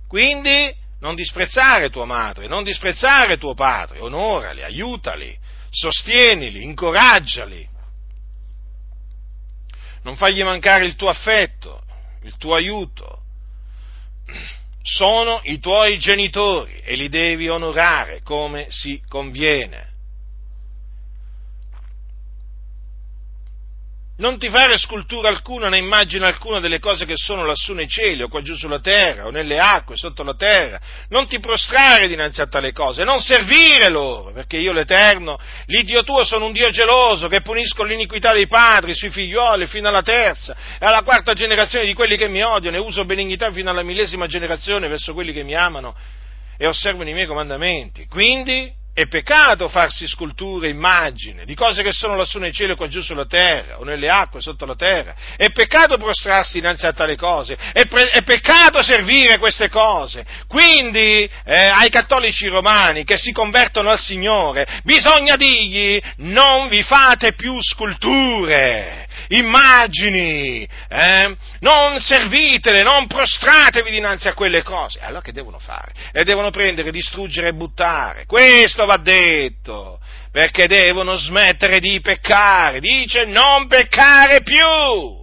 quindi non disprezzare tua madre, non disprezzare tuo padre, onorali, aiutali, sostienili, incoraggiali. Non fagli mancare il tuo affetto, il tuo aiuto. Sono i tuoi genitori e li devi onorare come si conviene. Non ti fare scultura alcuna né immagine alcuna delle cose che sono lassù nei cieli o qua giù sulla terra o nelle acque sotto la terra. Non ti prostrare dinanzi a tale cose, non servire loro, perché io l'Eterno, l'Iddio tuo, sono un Dio geloso che punisco l'iniquità dei padri sui figlioli fino alla terza e alla quarta generazione di quelli che mi odiano e uso benignità fino alla millesima generazione verso quelli che mi amano e osservano i miei comandamenti. Quindi è peccato farsi sculture, immagini di cose che sono lassù nei cieli o qua giù sulla terra o nelle acque sotto la terra. È peccato prostrarsi dinanzi a tale cose. È, pre- è peccato servire queste cose. Quindi eh, ai cattolici romani che si convertono al Signore bisogna dirgli non vi fate più sculture immagini, eh? non servitele, non prostratevi dinanzi a quelle cose. Allora che devono fare? Le devono prendere, distruggere e buttare. Questo va detto, perché devono smettere di peccare. Dice non peccare più.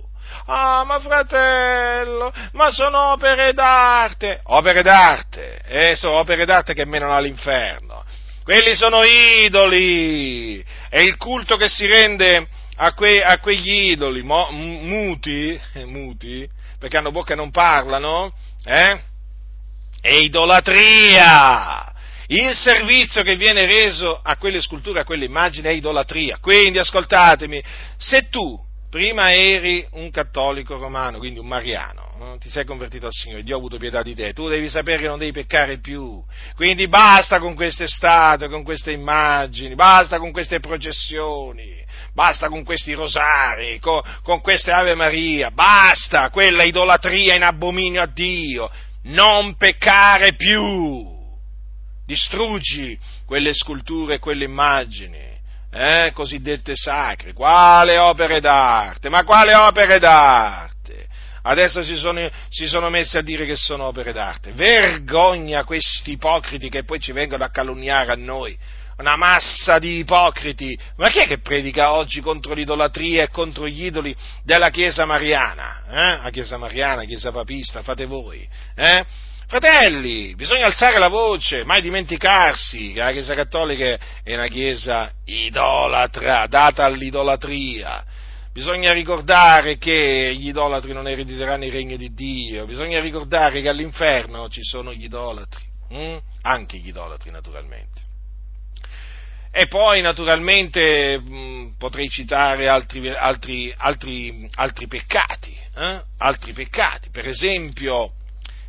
Ah, ma fratello, ma sono opere d'arte. Opere d'arte, eh, sono opere d'arte che menano all'inferno. Quelli sono idoli. È il culto che si rende a, que, a quegli idoli mo, muti, muti, perché hanno bocca e non parlano, eh? È idolatria. Il servizio che viene reso a quelle sculture, a quelle immagini è idolatria. Quindi ascoltatemi, se tu prima eri un cattolico romano, quindi un mariano, no? ti sei convertito al Signore, Dio ha avuto pietà di te, tu devi sapere che non devi peccare più, quindi basta con queste statue, con queste immagini, basta con queste processioni, basta con questi rosari, con, con queste Ave Maria, basta quella idolatria in abominio a Dio, non peccare più, distruggi quelle sculture, quelle immagini eh, cosiddette sacre. Quale opere d'arte? Ma quale opere d'arte? Adesso si sono, si sono messi a dire che sono opere d'arte. Vergogna questi ipocriti che poi ci vengono a calunniare a noi. Una massa di ipocriti. Ma chi è che predica oggi contro l'idolatria e contro gli idoli della Chiesa Mariana? Eh? La Chiesa Mariana, Chiesa Papista, fate voi. Eh? Fratelli, bisogna alzare la voce, mai dimenticarsi che la Chiesa Cattolica è una Chiesa idolatra, data all'idolatria. Bisogna ricordare che gli idolatri non erediteranno il regno di Dio, bisogna ricordare che all'inferno ci sono gli idolatri, hm? anche gli idolatri naturalmente. E poi naturalmente mh, potrei citare altri, altri, altri, altri peccati, eh? altri peccati, per esempio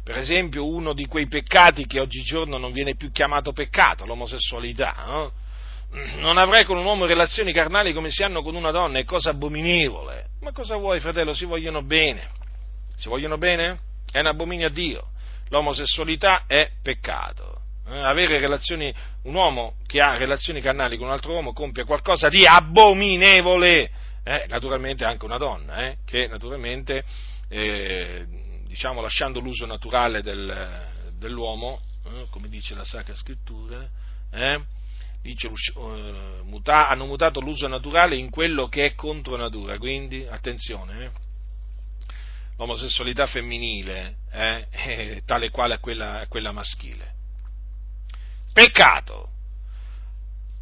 per esempio uno di quei peccati che oggigiorno non viene più chiamato peccato, l'omosessualità. No? Non avrai con un uomo relazioni carnali come si hanno con una donna, è cosa abominevole. Ma cosa vuoi, fratello? Si vogliono bene. Si vogliono bene? È un abominio a Dio. L'omosessualità è peccato. Eh? Avere relazioni, un uomo che ha relazioni carnali con un altro uomo compie qualcosa di abominevole. Eh? Naturalmente anche una donna, eh? che naturalmente eh, diciamo, lasciando l'uso naturale del, dell'uomo, eh, come dice la Sacra Scrittura, eh, dice, uh, muta, hanno mutato l'uso naturale in quello che è contro natura, quindi attenzione, eh, l'omosessualità femminile eh, *laughs* è tale quale a quella, a quella maschile. Peccato.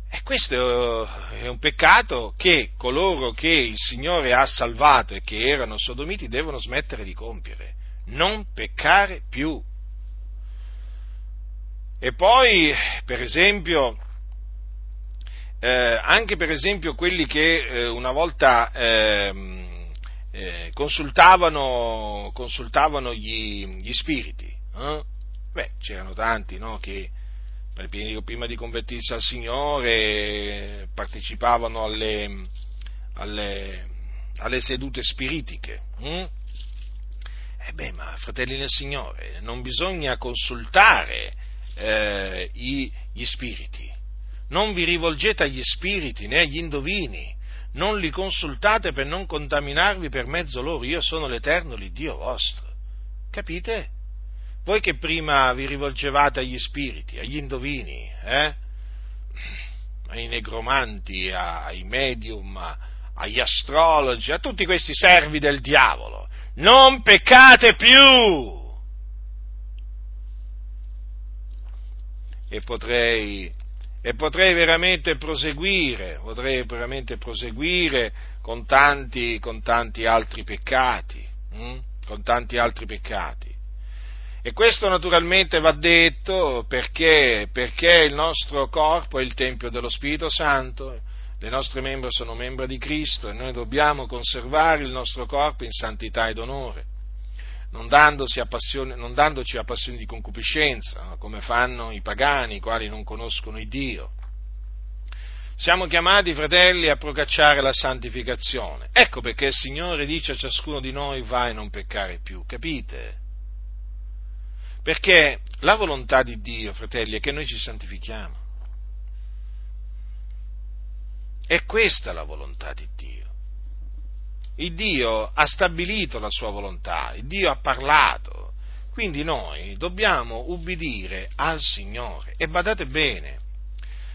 E questo è un peccato che coloro che il Signore ha salvato e che erano sodomiti devono smettere di compiere non peccare più. E poi, per esempio, eh, anche per esempio quelli che eh, una volta eh, eh, consultavano, consultavano gli, gli, spiriti, eh? beh, c'erano tanti no, che prima di convertirsi al Signore partecipavano alle, alle, alle sedute spiritiche. Hm? Eh beh, ma fratelli nel Signore, non bisogna consultare eh, i, gli spiriti, non vi rivolgete agli spiriti né agli indovini, non li consultate per non contaminarvi per mezzo loro, io sono l'Eterno, l'Iddio vostro. Capite? Voi che prima vi rivolgevate agli spiriti, agli indovini, eh? ai negromanti, ai medium, agli astrologi, a tutti questi servi del diavolo, non peccate più. E potrei, e potrei veramente proseguire, potrei veramente proseguire con tanti, con tanti altri peccati, hm? con tanti altri peccati. E questo naturalmente va detto perché, perché il nostro corpo è il Tempio dello Spirito Santo, le nostre membra sono membra di Cristo e noi dobbiamo conservare il nostro corpo in santità ed onore, non, a passione, non dandoci a passioni di concupiscenza, come fanno i pagani, i quali non conoscono il Dio. Siamo chiamati, fratelli, a procacciare la santificazione. Ecco perché il Signore dice a ciascuno di noi vai a non peccare più, capite? Perché la volontà di Dio, fratelli, è che noi ci santifichiamo. È questa la volontà di Dio. Il Dio ha stabilito la sua volontà, il Dio ha parlato, quindi noi dobbiamo ubbidire al Signore. E badate bene,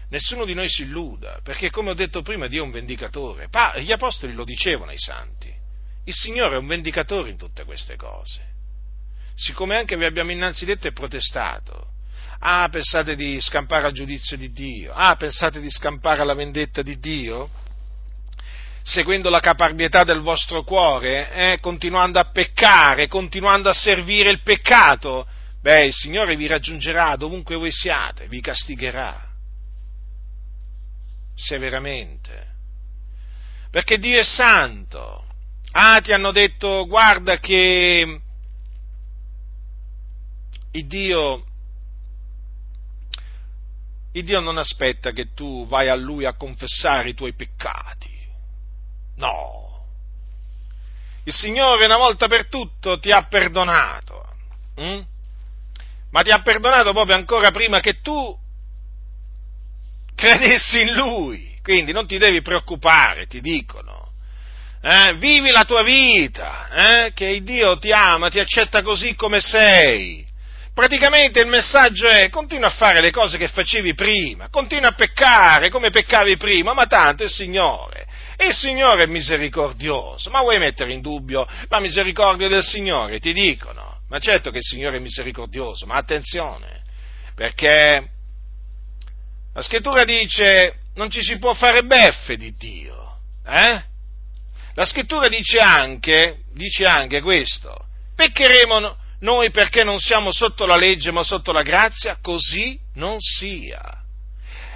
nessuno di noi si illuda, perché come ho detto prima Dio è un vendicatore, gli apostoli lo dicevano ai santi, il Signore è un vendicatore in tutte queste cose, siccome anche vi abbiamo innanzi detto e protestato, ah pensate di scampare al giudizio di Dio, ah pensate di scampare alla vendetta di Dio? Seguendo la caparbietà del vostro cuore, eh, continuando a peccare, continuando a servire il peccato, beh, il Signore vi raggiungerà dovunque voi siate, vi castigherà severamente. Perché Dio è santo. Ah, ti hanno detto, guarda che il Dio, il Dio non aspetta che tu vai a Lui a confessare i tuoi peccati. No. Il Signore una volta per tutto ti ha perdonato. Hm? Ma ti ha perdonato proprio ancora prima che tu credessi in Lui. Quindi non ti devi preoccupare, ti dicono. Eh, vivi la tua vita, eh, che Dio ti ama, ti accetta così come sei. Praticamente il messaggio è continua a fare le cose che facevi prima, continua a peccare come peccavi prima, ma tanto il Signore il Signore è misericordioso, ma vuoi mettere in dubbio la misericordia del Signore? Ti dicono, ma certo che il Signore è misericordioso, ma attenzione, perché la scrittura dice non ci si può fare beffe di Dio, eh? La scrittura dice anche, dice anche questo, peccheremo noi perché non siamo sotto la legge ma sotto la grazia? Così non sia.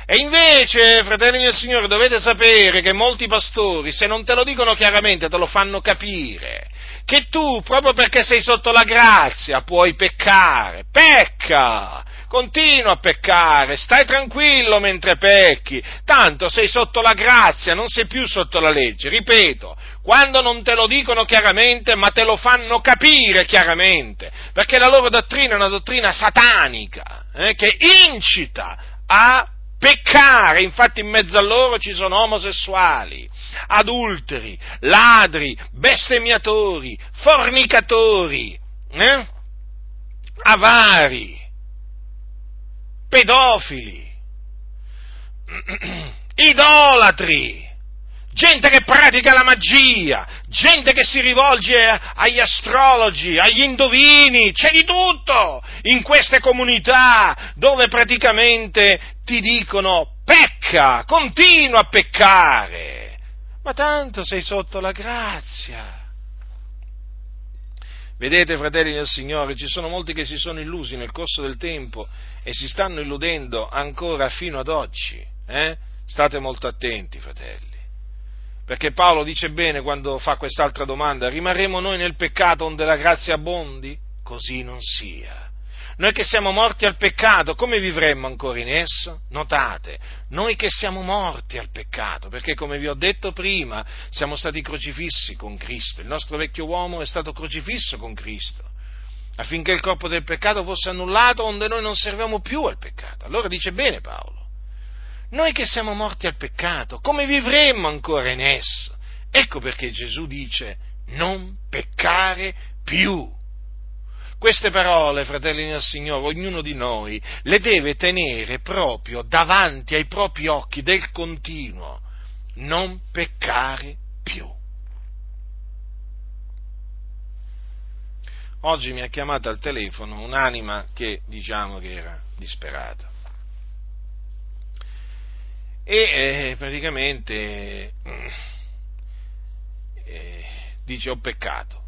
E invece, fratelli del Signore, dovete sapere che molti pastori, se non te lo dicono chiaramente, te lo fanno capire. Che tu, proprio perché sei sotto la grazia, puoi peccare. Pecca! Continua a peccare, stai tranquillo mentre pecchi, tanto sei sotto la grazia, non sei più sotto la legge. Ripeto, quando non te lo dicono chiaramente, ma te lo fanno capire chiaramente, perché la loro dottrina è una dottrina satanica, eh, che incita a peccare, infatti in mezzo a loro ci sono omosessuali, adulteri, ladri, bestemmiatori, fornicatori, eh? avari, pedofili, *clears throat* idolatri, gente che pratica la magia, gente che si rivolge agli astrologi, agli indovini, c'è di tutto in queste comunità dove praticamente ti dicono pecca, continua a peccare, ma tanto sei sotto la grazia. Vedete, fratelli del Signore, ci sono molti che si sono illusi nel corso del tempo e si stanno illudendo ancora fino ad oggi. Eh? State molto attenti, fratelli. Perché Paolo dice bene quando fa quest'altra domanda, rimarremo noi nel peccato onde la grazia abbondi? Così non sia. Noi che siamo morti al peccato, come vivremmo ancora in esso? Notate, noi che siamo morti al peccato, perché come vi ho detto prima, siamo stati crocifissi con Cristo, il nostro vecchio uomo è stato crocifisso con Cristo, affinché il corpo del peccato fosse annullato, onde noi non serviamo più al peccato. Allora dice bene Paolo, noi che siamo morti al peccato, come vivremmo ancora in esso? Ecco perché Gesù dice non peccare più. Queste parole, fratelli del Signore, ognuno di noi le deve tenere proprio davanti ai propri occhi del continuo. Non peccare più. Oggi mi ha chiamato al telefono un'anima che diciamo che era disperata. E eh, praticamente eh, dice ho peccato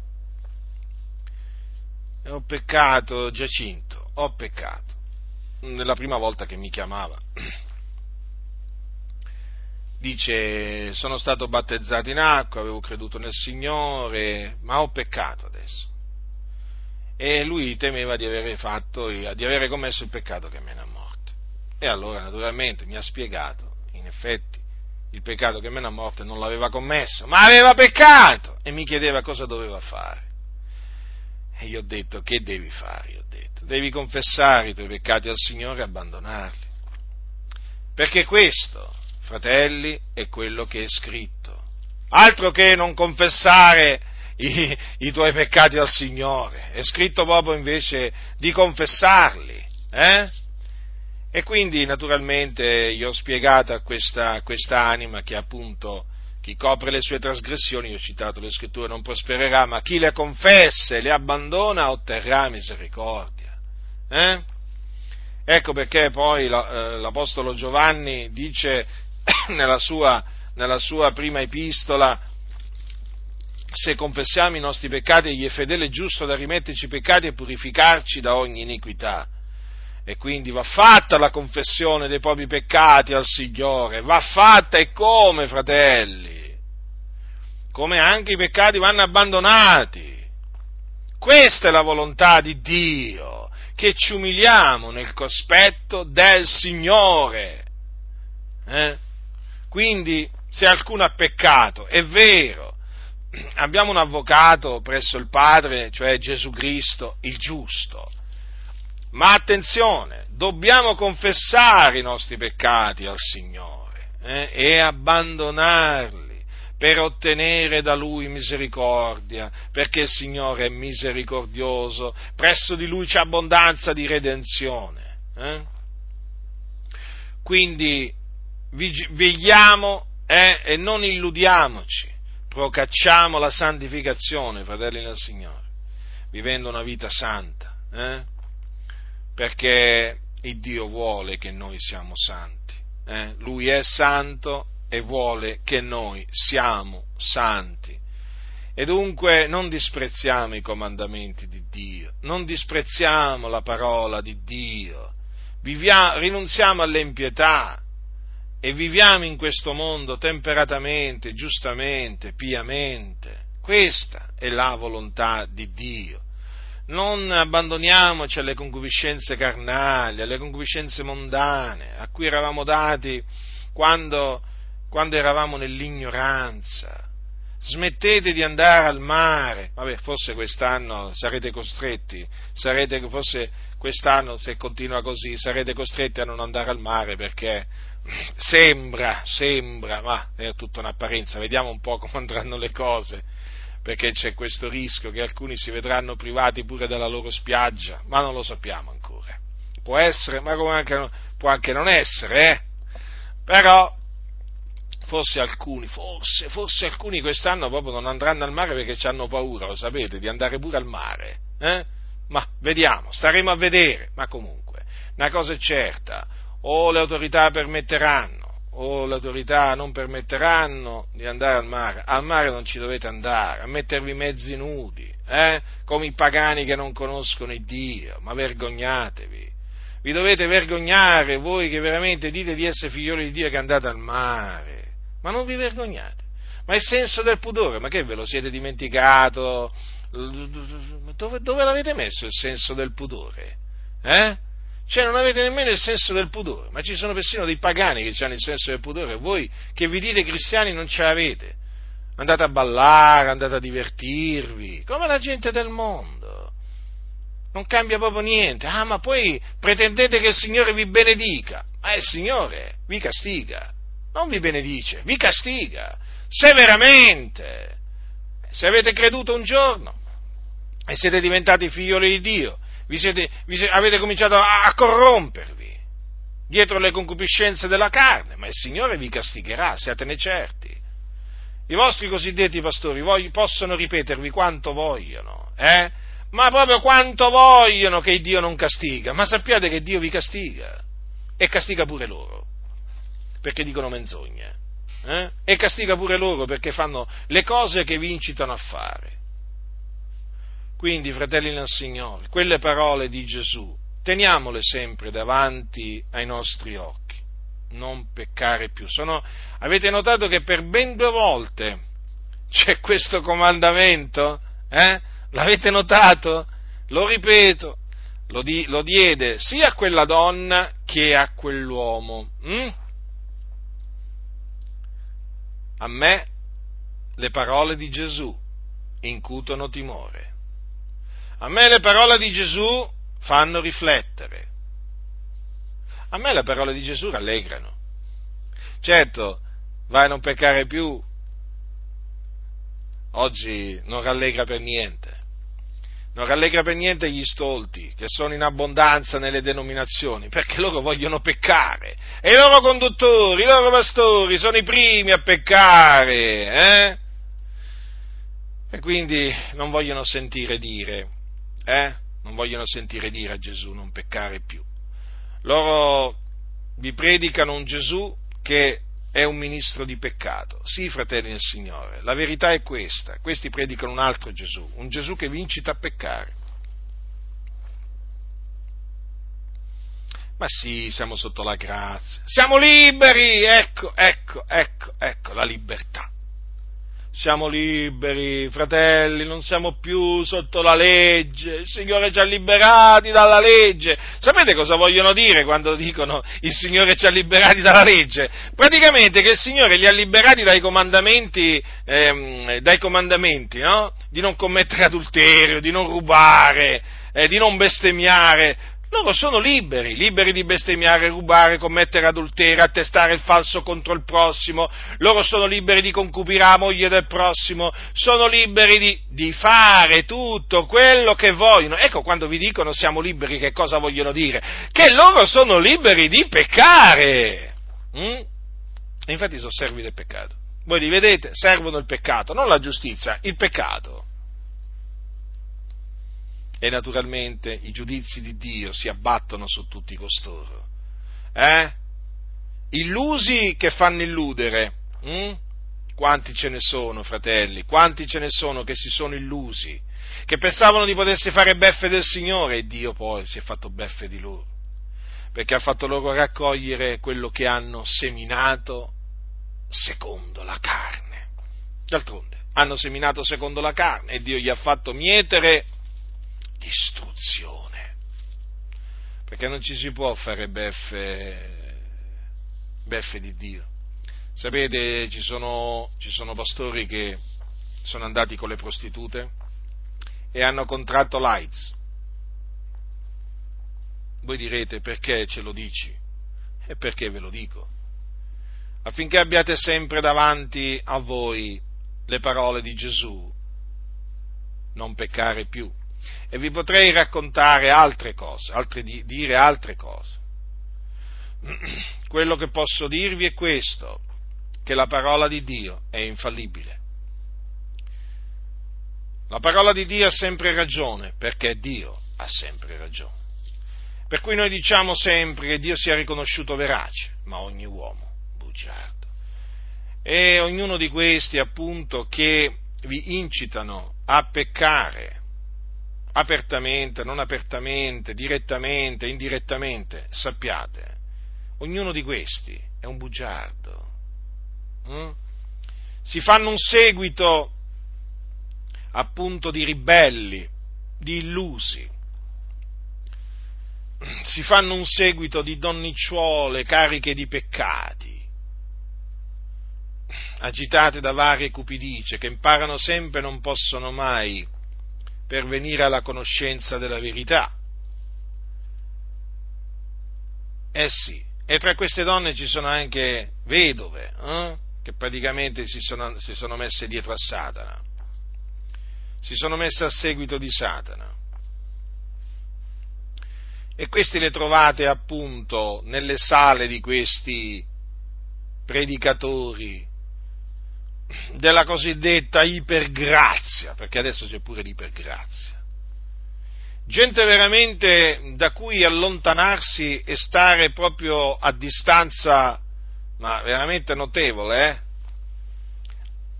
ho peccato Giacinto, ho peccato. Nella prima volta che mi chiamava. *clears throat* Dice, sono stato battezzato in acqua, avevo creduto nel Signore, ma ho peccato adesso. E lui temeva di avere fatto, di avere commesso il peccato che mena a morte. E allora naturalmente mi ha spiegato, in effetti, il peccato che mena a morte non l'aveva commesso, ma aveva peccato! E mi chiedeva cosa doveva fare. E gli ho detto, che devi fare? Gli ho detto, devi confessare i tuoi peccati al Signore e abbandonarli. Perché questo, fratelli, è quello che è scritto. altro che non confessare i, i, tuoi peccati al Signore, è scritto proprio invece di confessarli. Eh? E quindi naturalmente gli ho spiegato a questa, questa anima che appunto chi copre le sue trasgressioni, io ho citato le scritture, non prospererà, ma chi le confessa e le abbandona otterrà misericordia. Eh? Ecco perché poi eh, l'Apostolo Giovanni dice *coughs* nella sua, nella sua prima epistola, se confessiamo i nostri peccati, egli è fedele e giusto da rimetterci i peccati e purificarci da ogni iniquità. E quindi va fatta la confessione dei propri peccati al Signore, va fatta e come, fratelli? Come anche i peccati vanno abbandonati. Questa è la volontà di Dio, che ci umiliamo nel cospetto del Signore. Eh? Quindi, se alcuno ha peccato, è vero, *clears throat* abbiamo un avvocato presso il Padre, cioè Gesù Cristo, il giusto ma attenzione, dobbiamo confessare i nostri peccati al Signore eh, e abbandonarli per ottenere da Lui misericordia, perché il Signore è misericordioso, presso di Lui c'è abbondanza di redenzione. Eh? Quindi vegliamo eh, e non illudiamoci, procacciamo la santificazione, fratelli del Signore, vivendo una vita santa. Eh? Perché il Dio vuole che noi siamo santi. Eh? Lui è santo e vuole che noi siamo santi. E dunque non disprezziamo i comandamenti di Dio, non disprezziamo la parola di Dio, viviamo, rinunziamo all'impietà e viviamo in questo mondo temperatamente, giustamente, piamente. Questa è la volontà di Dio non abbandoniamoci alle concupiscenze carnali, alle concupiscenze mondane, a cui eravamo dati quando, quando eravamo nell'ignoranza. Smettete di andare al mare, vabbè, forse quest'anno sarete costretti, sarete, forse quest'anno se continua così, sarete costretti a non andare al mare perché sembra, sembra, ma è tutta un'apparenza, vediamo un po' come andranno le cose perché c'è questo rischio che alcuni si vedranno privati pure della loro spiaggia, ma non lo sappiamo ancora. Può essere, ma anche, può anche non essere, eh? però forse alcuni, forse, forse alcuni quest'anno proprio non andranno al mare perché hanno paura, lo sapete, di andare pure al mare. Eh? Ma vediamo, staremo a vedere, ma comunque, una cosa è certa, o le autorità permetteranno, o le autorità non permetteranno di andare al mare, al mare non ci dovete andare, a mettervi mezzi nudi, eh? come i pagani che non conoscono il Dio, ma vergognatevi. Vi dovete vergognare voi che veramente dite di essere figlioli di Dio che andate al mare, ma non vi vergognate. Ma il senso del pudore, ma che ve lo siete dimenticato? Dove, dove l'avete messo il senso del pudore? Eh? Cioè non avete nemmeno il senso del pudore, ma ci sono persino dei pagani che hanno il senso del pudore, voi che vi dite cristiani non ce l'avete. Andate a ballare, andate a divertirvi, come la gente del mondo. Non cambia proprio niente. Ah, ma poi pretendete che il Signore vi benedica. Ma il Signore vi castiga. Non vi benedice, vi castiga. Severamente. Se avete creduto un giorno e siete diventati figlioli di Dio, vi siete, vi siete, avete cominciato a, a corrompervi dietro le concupiscenze della carne, ma il Signore vi castigherà, siatene certi. I vostri cosiddetti pastori voglio, possono ripetervi quanto vogliono, eh? ma proprio quanto vogliono che Dio non castiga, ma sappiate che Dio vi castiga e castiga pure loro, perché dicono menzogne, eh? e castiga pure loro perché fanno le cose che vi incitano a fare. Quindi, fratelli nel Signore, quelle parole di Gesù, teniamole sempre davanti ai nostri occhi, non peccare più. Sono, avete notato che per ben due volte c'è questo comandamento? Eh? L'avete notato? Lo ripeto, lo, di, lo, diede sia a quella donna che a quell'uomo. Mm? A me le parole di Gesù incutono timore. A me le parole di Gesù fanno riflettere. A me le parole di Gesù rallegrano. Certo, vai a non peccare più, oggi non rallegra per niente. Non rallegra per niente gli stolti che sono in abbondanza nelle denominazioni, perché loro vogliono peccare. E i loro conduttori, i loro pastori sono i primi a peccare, eh? E quindi non vogliono sentire dire, eh? Non vogliono sentire dire a Gesù non peccare più. Loro vi predicano un Gesù che è un ministro di peccato. Sì, fratelli del Signore, la verità è questa. Questi predicano un altro Gesù, un Gesù che vi incita a peccare. Ma sì, siamo sotto la grazia. Siamo liberi! Ecco, ecco, ecco, ecco la libertà siamo liberi, fratelli, non siamo più sotto la legge, il Signore ci ha liberati dalla legge. Sapete cosa vogliono dire quando dicono il Signore ci ha liberati dalla legge? Praticamente che il Signore li ha liberati dai comandamenti, ehm, dai comandamenti no? di non commettere adulterio, di non rubare, eh, di non bestemmiare, loro sono liberi, liberi di bestemmiare, rubare, commettere adulterio, attestare il falso contro il prossimo, loro sono liberi di concupire la moglie del prossimo, sono liberi di, di, fare tutto quello che vogliono. Ecco quando vi dicono siamo liberi che cosa vogliono dire? Che loro sono liberi di peccare. Mm? Infatti sono servi del peccato. Voi li vedete, servono il peccato, non la giustizia, il peccato e naturalmente i giudizi di Dio si abbattono su tutti costoro. Eh? Illusi che fanno illudere. Hm? Quanti ce ne sono, fratelli? Quanti ce ne sono che si sono illusi? Che pensavano di potersi fare beffe del Signore e Dio poi si è fatto beffe di loro. Perché ha fatto loro raccogliere quello che hanno seminato secondo la carne. D'altronde, hanno seminato secondo la carne e Dio gli ha fatto mietere distruzione. Perché non ci si può fare beffe, beffe di Dio. Sapete, ci sono, ci sono pastori che sono andati con le prostitute e hanno contratto l'AIDS. Voi direte perché ce lo dici? E perché ve lo dico? Affinché abbiate sempre davanti a voi le parole di Gesù, non peccare più e vi potrei raccontare altre cose, altre, dire altre cose. *clears throat* Quello che posso dirvi è questo, che la parola di Dio è infallibile. La parola di Dio ha sempre ragione, perché Dio ha sempre ragione. Per cui noi diciamo sempre che Dio sia riconosciuto verace, ma ogni uomo bugiardo. E ognuno di questi, appunto, che vi incitano a peccare, apertamente, non apertamente, direttamente, indirettamente, sappiate, ognuno di questi è un bugiardo. Mm? Si fanno un seguito appunto di ribelli, di illusi, si fanno un seguito di donnicciuole cariche di peccati, agitate da varie cupidicie, che imparano sempre e non possono mai per venire alla conoscenza della verità. Eh sì, e tra queste donne ci sono anche vedove, eh, che praticamente si sono, si sono messe dietro a Satana, si sono messe a seguito di Satana. E queste le trovate appunto nelle sale di questi predicatori della cosiddetta ipergrazia, perché adesso c'è pure l'ipergrazia. Gente veramente da cui allontanarsi e stare proprio a distanza, ma veramente notevole, eh?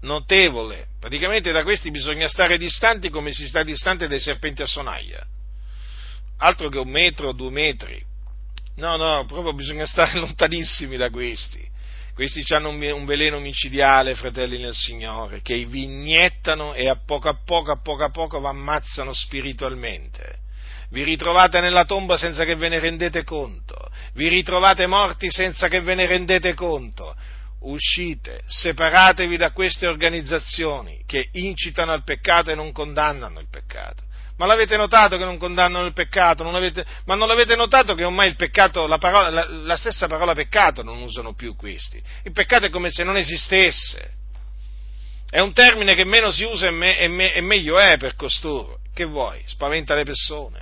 Notevole. Praticamente da questi bisogna stare distanti come si sta distante dai serpenti a sonaglia. Altro che un metro o due metri. No, no, proprio bisogna stare *laughs* lontanissimi da questi questi hanno un veleno micidiale, fratelli nel Signore, che vi iniettano e a poco a poco, a poco a poco vi ammazzano spiritualmente. Vi ritrovate nella tomba senza che ve ne rendete conto. Vi ritrovate morti senza che ve ne rendete conto. Uscite, separatevi da queste organizzazioni che incitano al peccato e non condannano il peccato. Ma l'avete notato che non condannano il peccato? Non avete, ma non l'avete notato che ormai il peccato, la, parola, la, la stessa parola peccato non usano più questi? Il peccato è come se non esistesse. È un termine che meno si usa e, me, e, me, e meglio è per costoro. Che vuoi? Spaventa le persone,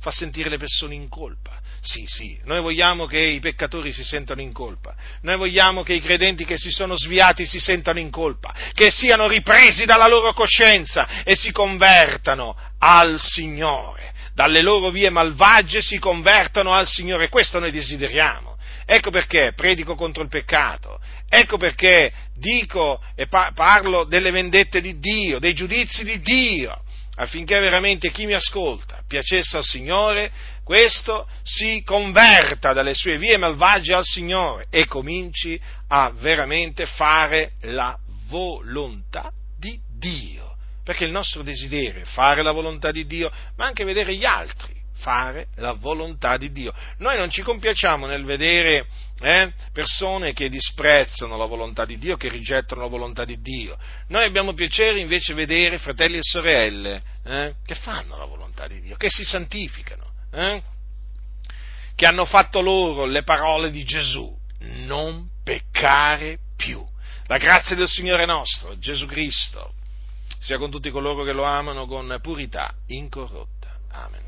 fa sentire le persone in colpa. Sì, sì, noi vogliamo che i peccatori si sentano in colpa, noi vogliamo che i credenti che si sono sviati si sentano in colpa, che siano ripresi dalla loro coscienza e si convertano al Signore, dalle loro vie malvagie si convertano al Signore, questo noi desideriamo. Ecco perché predico contro il peccato, ecco perché dico e parlo delle vendette di Dio, dei giudizi di Dio, affinché veramente chi mi ascolta piacesse al Signore, questo si converta dalle sue vie malvagie al Signore e cominci a veramente fare la volontà di Dio. Perché il nostro desiderio è fare la volontà di Dio, ma anche vedere gli altri fare la volontà di Dio. Noi non ci compiacciamo nel vedere eh, persone che disprezzano la volontà di Dio, che rigettano la volontà di Dio. Noi abbiamo piacere invece vedere fratelli e sorelle eh, che fanno la volontà di Dio, che si santificano, eh, che hanno fatto loro le parole di Gesù, non peccare più. La grazia del Signore nostro, Gesù Cristo, sia con tutti coloro che lo amano con purità incorrotta. Amen.